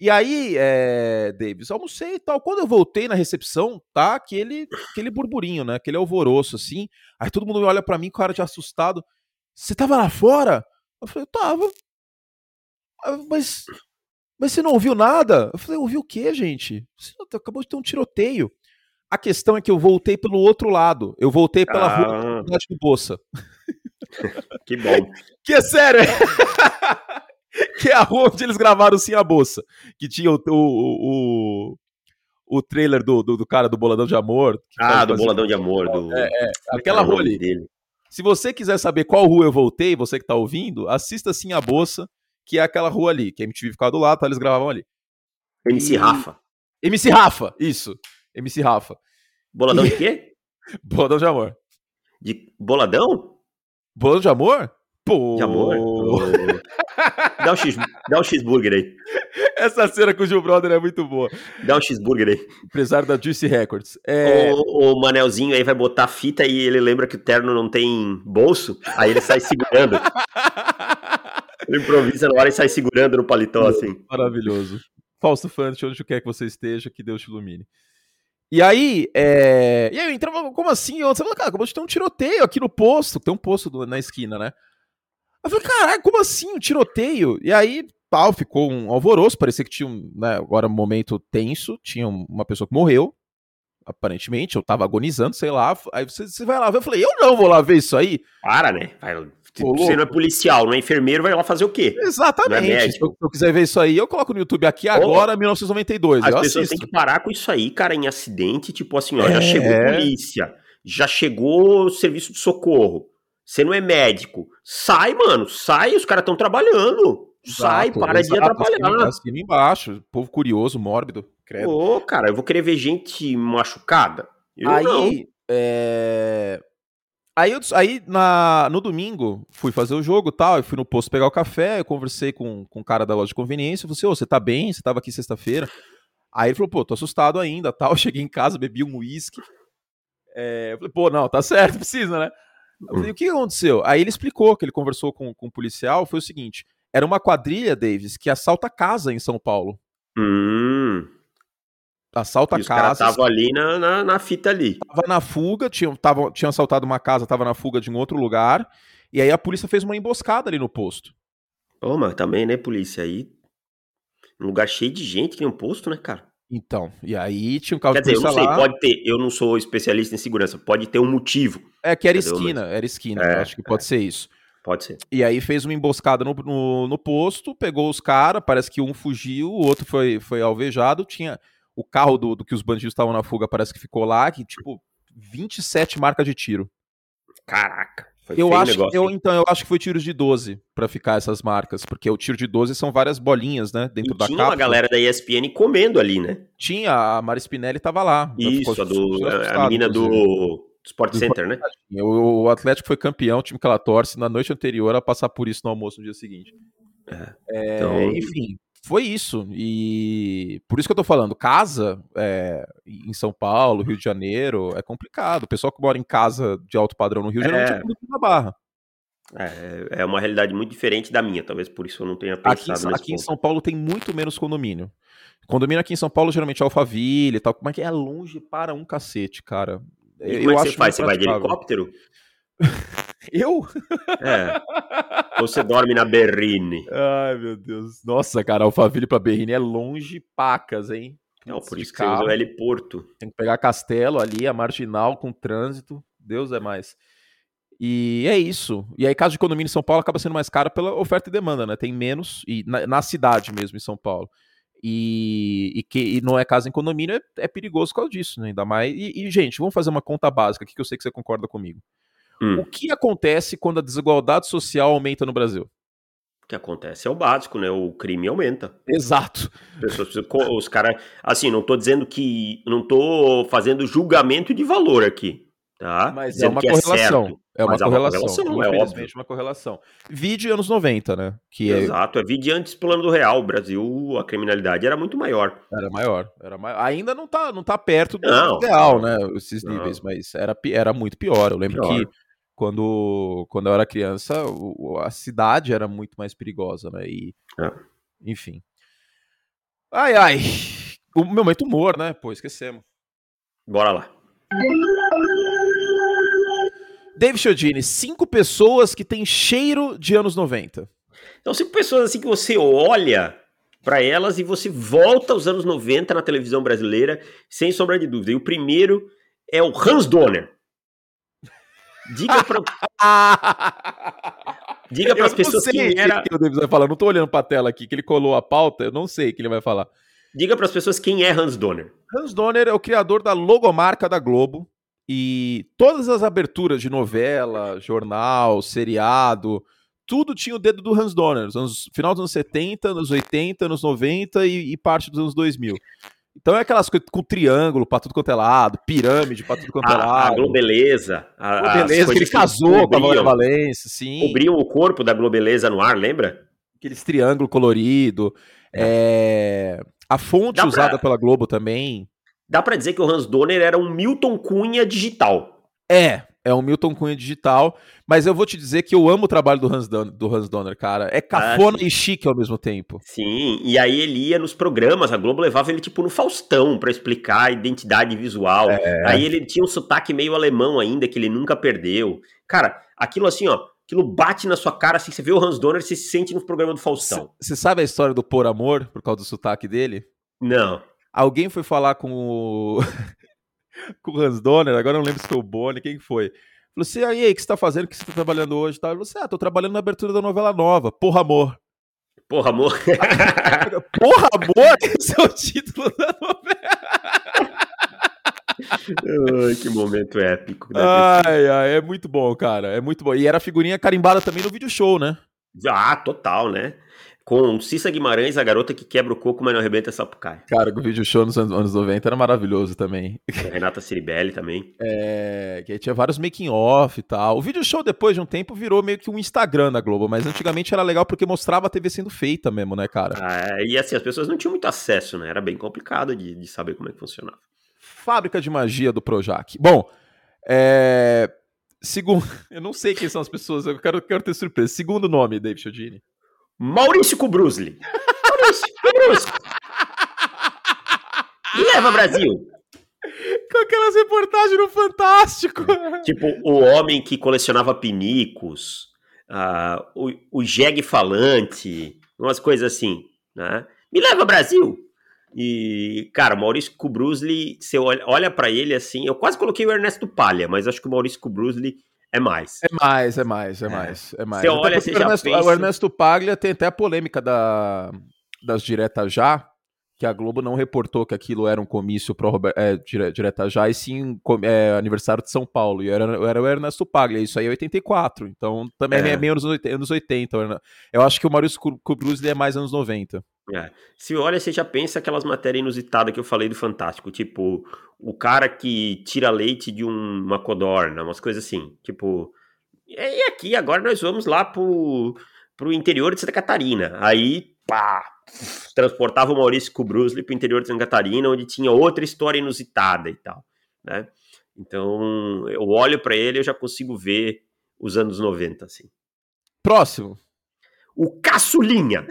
E aí, é, Davis, almocei e tal. Quando eu voltei na recepção, tá aquele, aquele burburinho, né? Aquele alvoroço, assim. Aí todo mundo olha para mim, cara de assustado. Você tava lá fora? Eu falei, eu tava. Ah, mas, mas você não ouviu nada? Eu falei, ouviu o quê, gente? Você acabou de ter um tiroteio. A questão é que eu voltei pelo outro lado. Eu voltei pela ah. rua da do Bolsa. <laughs> Que bom. que é sério. <laughs> <laughs> que é a rua onde eles gravaram Sim a Bolsa. Que tinha o, o, o, o trailer do, do, do, cara do Boladão de Amor. Ah, do Boladão de Amor. Do... É, é, aquela rua ali. Dele. Se você quiser saber qual rua eu voltei, você que tá ouvindo, assista Sim a Bolsa, que é aquela rua ali, que a MTV ficava do lado, tá, eles gravavam ali. MC e... Rafa. MC Rafa, isso. MC Rafa. Boladão de quê? <laughs> Boladão de Amor. De Boladão? Boladão de Amor? Pô. De amor? <laughs> dá, um X, dá um cheeseburger aí. Essa cena com o Gil Brother é muito boa. Dá um cheeseburger aí. Empresário da Juicy Records. É... O, o, Manelzinho aí vai botar fita e ele lembra que o terno não tem bolso, aí ele sai segurando. <laughs> ele improvisa na hora e sai segurando no paletó, assim. Maravilhoso. Fausto Fante, onde quer que você esteja, que Deus te ilumine. E aí, é... e aí eu entrava, como assim? Eu falei, cara, acabou de ter um tiroteio aqui no posto, tem um posto na esquina, né? Eu falei, caralho, como assim? Um tiroteio? E aí, tal, ficou um alvoroço, parecia que tinha um, né, agora um momento tenso, tinha uma pessoa que morreu, aparentemente, eu tava agonizando, sei lá, aí você, você vai lá ver, eu falei, eu não vou lá ver isso aí. Para, né? Vai, você não é policial, não é enfermeiro, vai lá fazer o quê? Exatamente. É se, eu, se, eu, quiser ver isso aí, eu coloco no YouTube aqui agora, oh, 1992. As pessoas têm que parar com isso aí, cara, em acidente, tipo assim, ó, é... já chegou polícia, já chegou serviço de socorro. Você não é médico. Sai, mano. Sai, os caras estão trabalhando. Sai, exato, para exato, de atrapalhar. Assina embaixo. Povo curioso, mórbido. Credo. Ô, cara, eu vou querer ver gente machucada. Eu aí, não. É... Aí, eu, aí na, no domingo, fui fazer o jogo tal, eu fui no posto pegar o café, eu conversei com, com o cara da loja de conveniência, eu falei assim, ô, você tá bem? Você tava aqui sexta-feira? Aí ele falou, pô, tô assustado ainda, tal. Eu <laughs> cheguei em casa, bebi um uísque. É, eu falei, pô, não, tá certo, <laughs> precisa, né? Eu falei, o que aconteceu? Aí ele explicou que ele conversou com, com o policial, foi o seguinte, era uma quadrilha, Davis, que assalta casa em São Paulo. Hum. Assalta e casa. Tava ali na, na, na, fita ali. Tava na fuga, tinham, tava, tinham assaltado uma casa, tava na fuga de um outro lugar. E aí a polícia fez uma emboscada ali no posto. Ô, mas também, né, polícia? Aí. Um lugar cheio de gente que tem um posto, né, cara? Então, e aí tinha um carro Quer de dizer, eu não sei, lá. pode ter. Eu não sou especialista em segurança, pode ter um motivo. É que era Entendeu? esquina, era esquina. É, acho que pode ser isso. Pode ser. E aí fez uma emboscada no, no, no posto, pegou os caras, parece que um fugiu, o outro foi, foi alvejado. Tinha o carro do, do que os bandidos estavam na fuga, parece que ficou lá, que tipo, 27 marcas de tiro. Caraca. Foi Eu acho, negócio, eu, então, eu acho que foi tiros de 12 pra ficar essas marcas, porque o tiro de 12 são várias bolinhas, né, dentro E da tinha capa. uma galera da ESPN comendo ali, né? Tinha, a Mara Spinelli tava lá. Isso, fico a, do, a menina inclusive. do Sport Do Center, né? O, o Atlético foi campeão, o time que ela torce, na noite anterior a passar por isso no almoço no dia seguinte. É, Então- Enfim, foi isso. E por isso que eu tô falando, casa é, em São Paulo, Rio de Janeiro, é complicado. O pessoal que mora em casa de alto padrão no Rio, É. geralmente é tudo na barra. É, é uma realidade muito diferente da minha, talvez por isso eu não tenha Aqui, pensado Sa- nesse aqui em. São Paulo tem muito menos condomínio. Condomínio aqui em São Paulo geralmente é Alphaville e tal, mas que é longe para um cacete, cara. E como é que você faz? Você vai de helicóptero? <laughs> Eu? É. Você dorme na Berrine? Ai, meu Deus. Nossa, cara, Alphaville pra Berrini é longe pacas, hein? Não, por isso que você usa carro. o heliporto. Tem que pegar Castelo ali, a Marginal com trânsito. Deus é mais. E é isso. E aí, casa de condomínio em São Paulo acaba sendo mais cara pela oferta e demanda, né? Tem menos, e na, na cidade mesmo, em São Paulo. E, e que e não é casa em condomínio, é, é perigoso por causa disso, né? Ainda mais. E, e, gente, vamos fazer uma conta básica aqui que eu sei que você concorda comigo. Hum. O que acontece quando a desigualdade social aumenta no Brasil? O que acontece é o básico, né? O crime aumenta. Exato. Pessoas, os caras. Assim, não tô dizendo que. Não tô fazendo julgamento de valor aqui. Tá? Mas é Dizendo uma que correlação. certo. É uma Mas há uma correlação. correlação, é óbvio. uma correlação. Vide anos 90, né? Que é- Exato, é vídeo antes plano do real. O Brasil, a criminalidade era muito maior. era maior. Era maior. Ainda não tá, não tá perto do Não, ideal, né? Esses Não. níveis, mas era, era muito pior. Eu lembro Pior. que quando, quando eu era criança, o- a cidade era muito mais perigosa, né? E, É. enfim. Ai, ai. O meu momento humor, né? Pô, esquecemos. Bora lá. David Chiodini, cinco pessoas que têm cheiro de anos 90. Então, cinco pessoas assim que você olha pra elas e você volta aos anos 90 na televisão brasileira, sem sombra de dúvida. E o primeiro é o Hans Donner. Diga <laughs> pra, diga pras não pessoas sei quem o era, que o Davis vai falar. Eu não tô olhando pra tela aqui, que ele colou a pauta. Eu não sei o que ele vai falar. diga pras pessoas quem é Hans Donner. Hans Donner é o criador da logomarca da Globo. E todas as aberturas de novela, jornal, seriado, tudo tinha o dedo do Hans Donner. Nos anos, final dos anos 70, anos 80, anos 90 e, e parte dos anos 2000. Então é aquelas coisas com triângulo pra tudo quanto é lado, pirâmide pra tudo quanto é A, a lado. Globeleza. a- Pô, as beleza, que ele casou com a cobriam- Glória Valência, sim. Cobriam o corpo da Globeleza no ar, lembra? Aqueles triângulo colorido. é, A fonte pra- usada pela Globo também. Dá pra dizer que o Hans Donner era um Milton Cunha digital. É, é um Milton Cunha digital, mas eu vou te dizer que eu amo o trabalho do Hans, Don do Hans Donner, cara. É cafona sim. e chique ao mesmo tempo. Sim, e aí ele ia nos programas, a Globo levava ele tipo no Faustão pra explicar a identidade visual. É. Aí ele tinha um sotaque meio alemão ainda, que ele nunca perdeu. Cara, aquilo assim, ó, aquilo bate na sua cara, assim, você vê o Hans Donner, você se sente no programa do Faustão. Você sabe a história do Por Amor, por causa do sotaque dele? Não. Alguém foi falar com o, <laughs> com o Hans Donner, agora não lembro se foi o Boni, quem que foi? Falou assim, aí, aí, o que você tá fazendo, o que você tá trabalhando hoje? tal? Ele falou assim, ah, tô trabalhando na abertura da novela nova, Porra Amor. Porra, amor. <laughs> Porra Amor? <laughs> Esse é o título da novela. Ai, que momento épico. né? Ai, ai, é muito bom, cara, é muito bom. E era figurinha carimbada também no vídeo show, né? Ah, total, né? Com Cissa Guimarães, a garota que quebra o coco, mas não arrebenta sapucaia. Cara, o vídeo show nos anos, anos 90 era maravilhoso também. A Renata Ciribelli também. É, que aí tinha vários making off e tal. O vídeo show depois de um tempo virou meio que um Instagram da Globo, mas antigamente era legal porque mostrava a TV sendo feita mesmo, né, cara? Ah, e assim, as pessoas não tinham muito acesso, né? Era bem complicado de, de saber como é que funcionava. Fábrica de magia do Projac. Bom, é... Segundo, <laughs> eu não sei quem são as pessoas, eu quero, quero ter surpresa. Segundo nome, David Chiodini. Maurício Kubrusli. Maurício Kubrusli. Leva Brasil. Com aquelas reportagens no Fantástico. Tipo, o homem que colecionava pinicos. uh, o, o jegue falante, umas coisas assim, né? Me leva Brasil! E, cara, Maurício Kubrusli, você olha, olha para ele assim, eu quase coloquei o Ernesto Palha, mas acho que o Maurício Kubrusli é mais. É mais, é mais, é, é. mais, é mais. Você olha, você o Ernesto, pensa... o Ernesto Paglia tem até a polêmica da, das diretas já, que a Globo não reportou que aquilo era um comício pro Robert, é, direta já, e sim é, aniversário de São Paulo. E era, era o Ernesto Paglia, isso aí é 84. Então também é, é meio anos 80, anos 80. Eu acho que o Maurício Cruz é mais anos 90. É. Se olha, você já pensa aquelas matérias inusitadas que eu falei do Fantástico, tipo, o cara que tira leite de um, uma codorna, umas coisas assim. Tipo, e aqui agora nós vamos lá pro, pro interior de Santa Catarina. Aí, pá, transportava o Maurício Kubrusli para o interior de Santa Catarina, onde tinha outra história inusitada e tal, né? Então, eu olho para ele e eu já consigo ver os anos 90, assim. Próximo. O Caçulinha.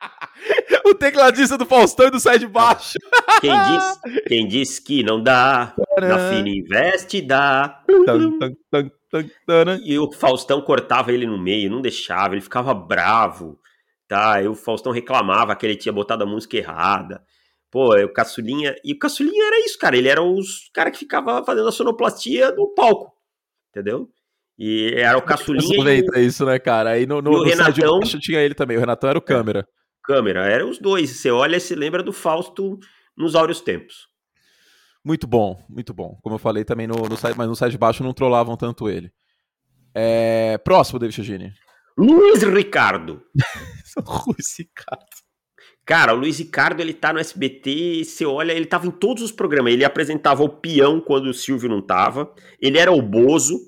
<laughs> o tecladista do Faustão e do Sai de Baixo. Quem diz, quem diz que não dá, na fina investe, dá. E o Faustão cortava ele no meio, não deixava, ele ficava bravo, tá? E o Faustão reclamava que ele tinha botado a música errada. Pô, o Caçulinha. E o Caçulinha era isso, cara. Ele era os cara que ficava fazendo a sonoplastia no palco, entendeu? E era o Caçulinha. 90 isso, né, cara? Aí no, no, no Renatão, tinha ele também. O Renatão era o câmera. Câmera, eram os dois. Você olha e se lembra do Fausto nos áureos tempos. Muito bom, muito bom. Como eu falei também no, no site, mas no site de baixo não trollavam tanto ele. É... Próximo, David Chagini. Luiz Ricardo. <laughs> Luiz Ricardo. Cara, o Luiz Ricardo, ele tá no SBT, você olha, ele tava em todos os programas. Ele apresentava o peão quando o Silvio não tava. Ele era o Bozo,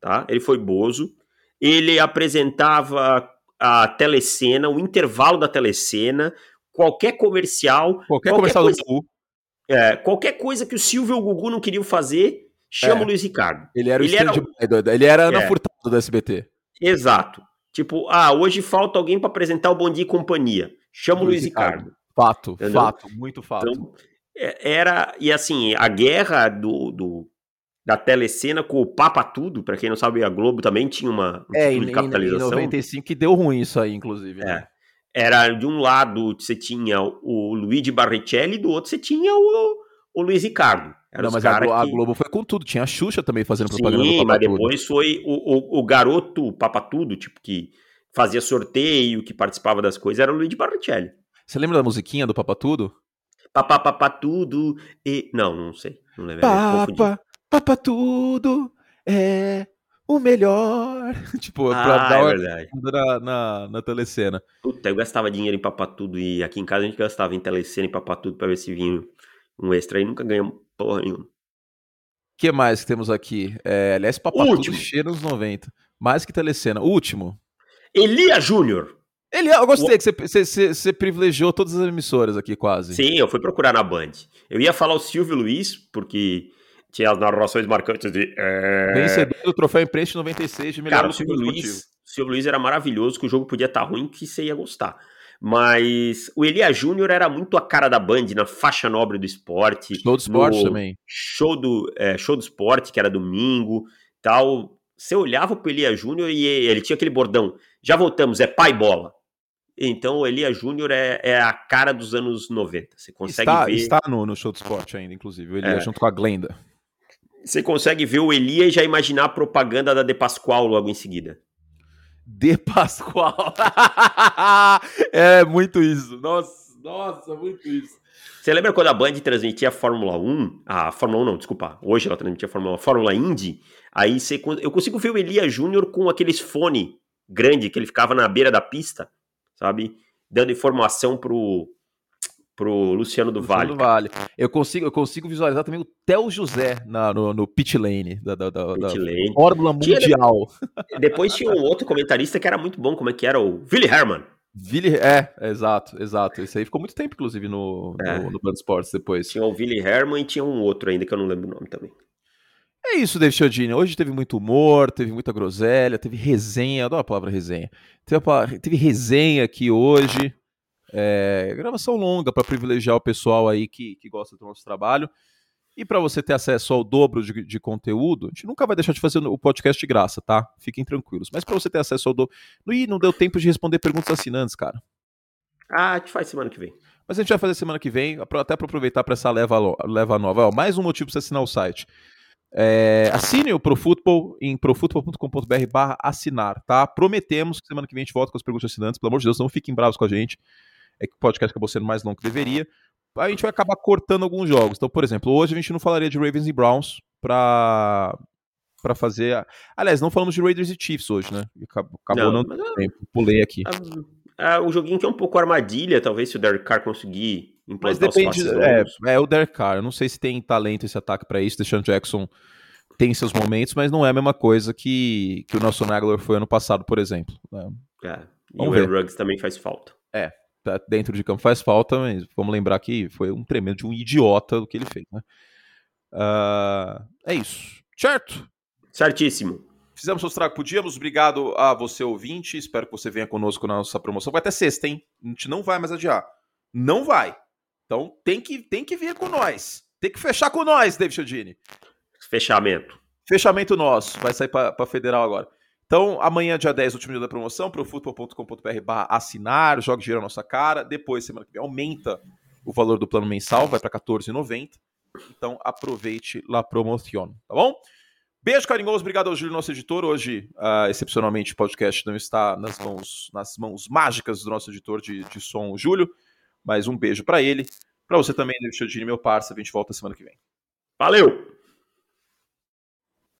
tá? Ele foi Bozo. Ele apresentava a telecena, o intervalo da telecena, qualquer comercial. Qualquer, qualquer comercial coisa, do Gugu. É, qualquer coisa que o Silvio e o Gugu não queriam fazer, chama é. o Luiz Ricardo. Ele era o ele era, ele era Ana é. Furtado do SBT. Exato. Tipo, ah, hoje falta alguém para apresentar o Bom Dia e Companhia. Chama o Luiz, Luiz Ricardo. Ricardo. Fato, Entendeu? fato, muito fato. Então, é, era, e assim, a guerra do, do da telecena com o Papa Tudo, para quem não sabe, a Globo também tinha uma um é, tipo de capitalização. Em 95 que deu ruim isso aí, inclusive. Né? É era de um lado você tinha o Luigi Barrichelli, do outro você tinha o, o Luiz Ricardo. Era não, mas a, Glo a, Globo foi com tudo, tinha a Xuxa também fazendo propaganda Sim, mas depois foi o, o, o garoto Papatudo, tipo, que fazia sorteio, que participava das coisas, era o Luigi Barrichelli. Você lembra da musiquinha do papá, tudo e... Não, não sei. Não lembro. Papa, papa tudo é o melhor. <laughs> tipo, ah, pra dar é uma na, na, na telecena. Puta, eu gastava dinheiro em papar tudo e aqui em casa a gente gastava em telecena e papar tudo pra ver se vinha um extra e nunca ganhamos porra nenhuma. O que mais que temos aqui? É, aliás, papar tudo cheiro nos 90. Mais que telecena. Último. Elia Júnior. Elia, eu gostei o... que você, você, você, privilegiou todas as emissoras aqui, quase. Sim, eu fui procurar na Band. Eu ia falar o Silvio Luiz, porque tinha as narrações marcantes de. É... Vencedor do troféu Imprensa 96 de melhor Cara, o Silvio Luiz, o Silvio Luiz era maravilhoso, que o jogo podia estar tá ruim, que você ia gostar. Mas o Elia Júnior era muito a cara da Band na faixa nobre do esporte. Show do esporte também. Show do, é, show do esporte, que era domingo tal. Você olhava pro Elia Júnior e ele tinha aquele bordão. Já voltamos, é pai bola. Então o Elia Júnior é, é, a cara dos anos 90. Você consegue está, ver. Está no, no show do esporte ainda, inclusive. O Elia é. junto com a Glenda. Você consegue ver o Elia e já imaginar a propaganda da De Pascoal logo em seguida. De Pascoal. <laughs> é muito isso. Nossa, nossa, muito isso. Você lembra quando a Band transmitia a Fórmula 1? A Fórmula 1 não, desculpa. Hoje ela transmitia a Fórmula 1, a Fórmula Indy. Aí você, eu consigo ver o Elia Júnior com aqueles fone grande que ele ficava na beira da pista, sabe? Dando informação pro, pro Luciano do Luciano Vale. Do vale. Eu consigo, eu consigo visualizar também o Theo José na, no, no pit lane da, da, da, pit lane. Fórmula Mundial. <laughs> depois tinha um outro comentarista que era muito bom, como é que era? O Willy Herman. Willy, é, exato, exato. Esse aí ficou muito tempo, inclusive, no, é. no, no Band Sports depois. Tinha o Willy Herman e tinha um outro ainda que eu não lembro o nome também. É isso, David Chiodini. Hoje teve muito humor, teve muita groselha, teve resenha. Adoro a palavra resenha. Teve, teve resenha aqui hoje. É, gravação longa para privilegiar o pessoal aí que, que gosta do nosso trabalho. E para você ter acesso ao dobro de, de, conteúdo, a gente nunca vai deixar de fazer o podcast de graça, tá? Fiquem tranquilos. Mas para você ter acesso ao dobro. Ih, não deu tempo de responder perguntas assinantes, cara. Ah, a gente faz semana que vem. Mas a gente vai fazer semana que vem, até para aproveitar para essa leva, leva nova. Ó, mais um motivo para você assinar o site. É, assine o ProFootball em profutbol.com.br barra assinar, tá? Prometemos que semana que vem a gente volta com as perguntas assinantes. Pelo amor de Deus, não fiquem bravos com a gente. É que o podcast acabou sendo mais longo que deveria. A gente vai acabar cortando alguns jogos. Então, por exemplo, hoje a gente não falaria de Ravens e Browns pra, pra fazer. Aliás, não falamos de Raiders e Chiefs hoje, né? Acabou não, não mas... tempo. Pulei aqui. É, um joguinho que é um pouco armadilha, talvez, se o Derek Carr conseguir mas depende. É, é, o Derek Carr. Eu não sei se tem talento esse ataque para isso. Deshaun Jackson tem seus momentos, mas não é a mesma coisa que, que o nosso Nagler foi ano passado, por exemplo. Né? É. E vamos o Ruggs também faz falta. É, dentro de campo faz falta, mas vamos lembrar que foi um tremendo de um idiota do que ele fez, né? Uh, é isso. Certo? Certíssimo. Fizemos o estrago podíamos. Obrigado a você, ouvinte. Espero que você venha conosco na nossa promoção. Vai até sexta, hein? A gente não vai mais adiar. Não vai. Então tem que, tem que vir com nós. Tem que fechar com nós, David Chodini. Fechamento. Fechamento nosso. Vai sair para Federal agora. Então, amanhã, dia 10, último dia da promoção, profutbol.com.br assinar, joga dinheiro na nossa cara. Depois, semana que vem, aumenta o valor do plano mensal, vai para R$14,90. Então, aproveite la promoção, tá bom? Beijo carinhoso, obrigado ao Júlio, nosso editor. Hoje, uh, excepcionalmente, o podcast não está nas mãos, nas mãos mágicas do nosso editor de, de som, o Júlio. Mas um beijo para ele. Para você também, David Chodini, meu parceiro. A gente volta semana que vem. Valeu!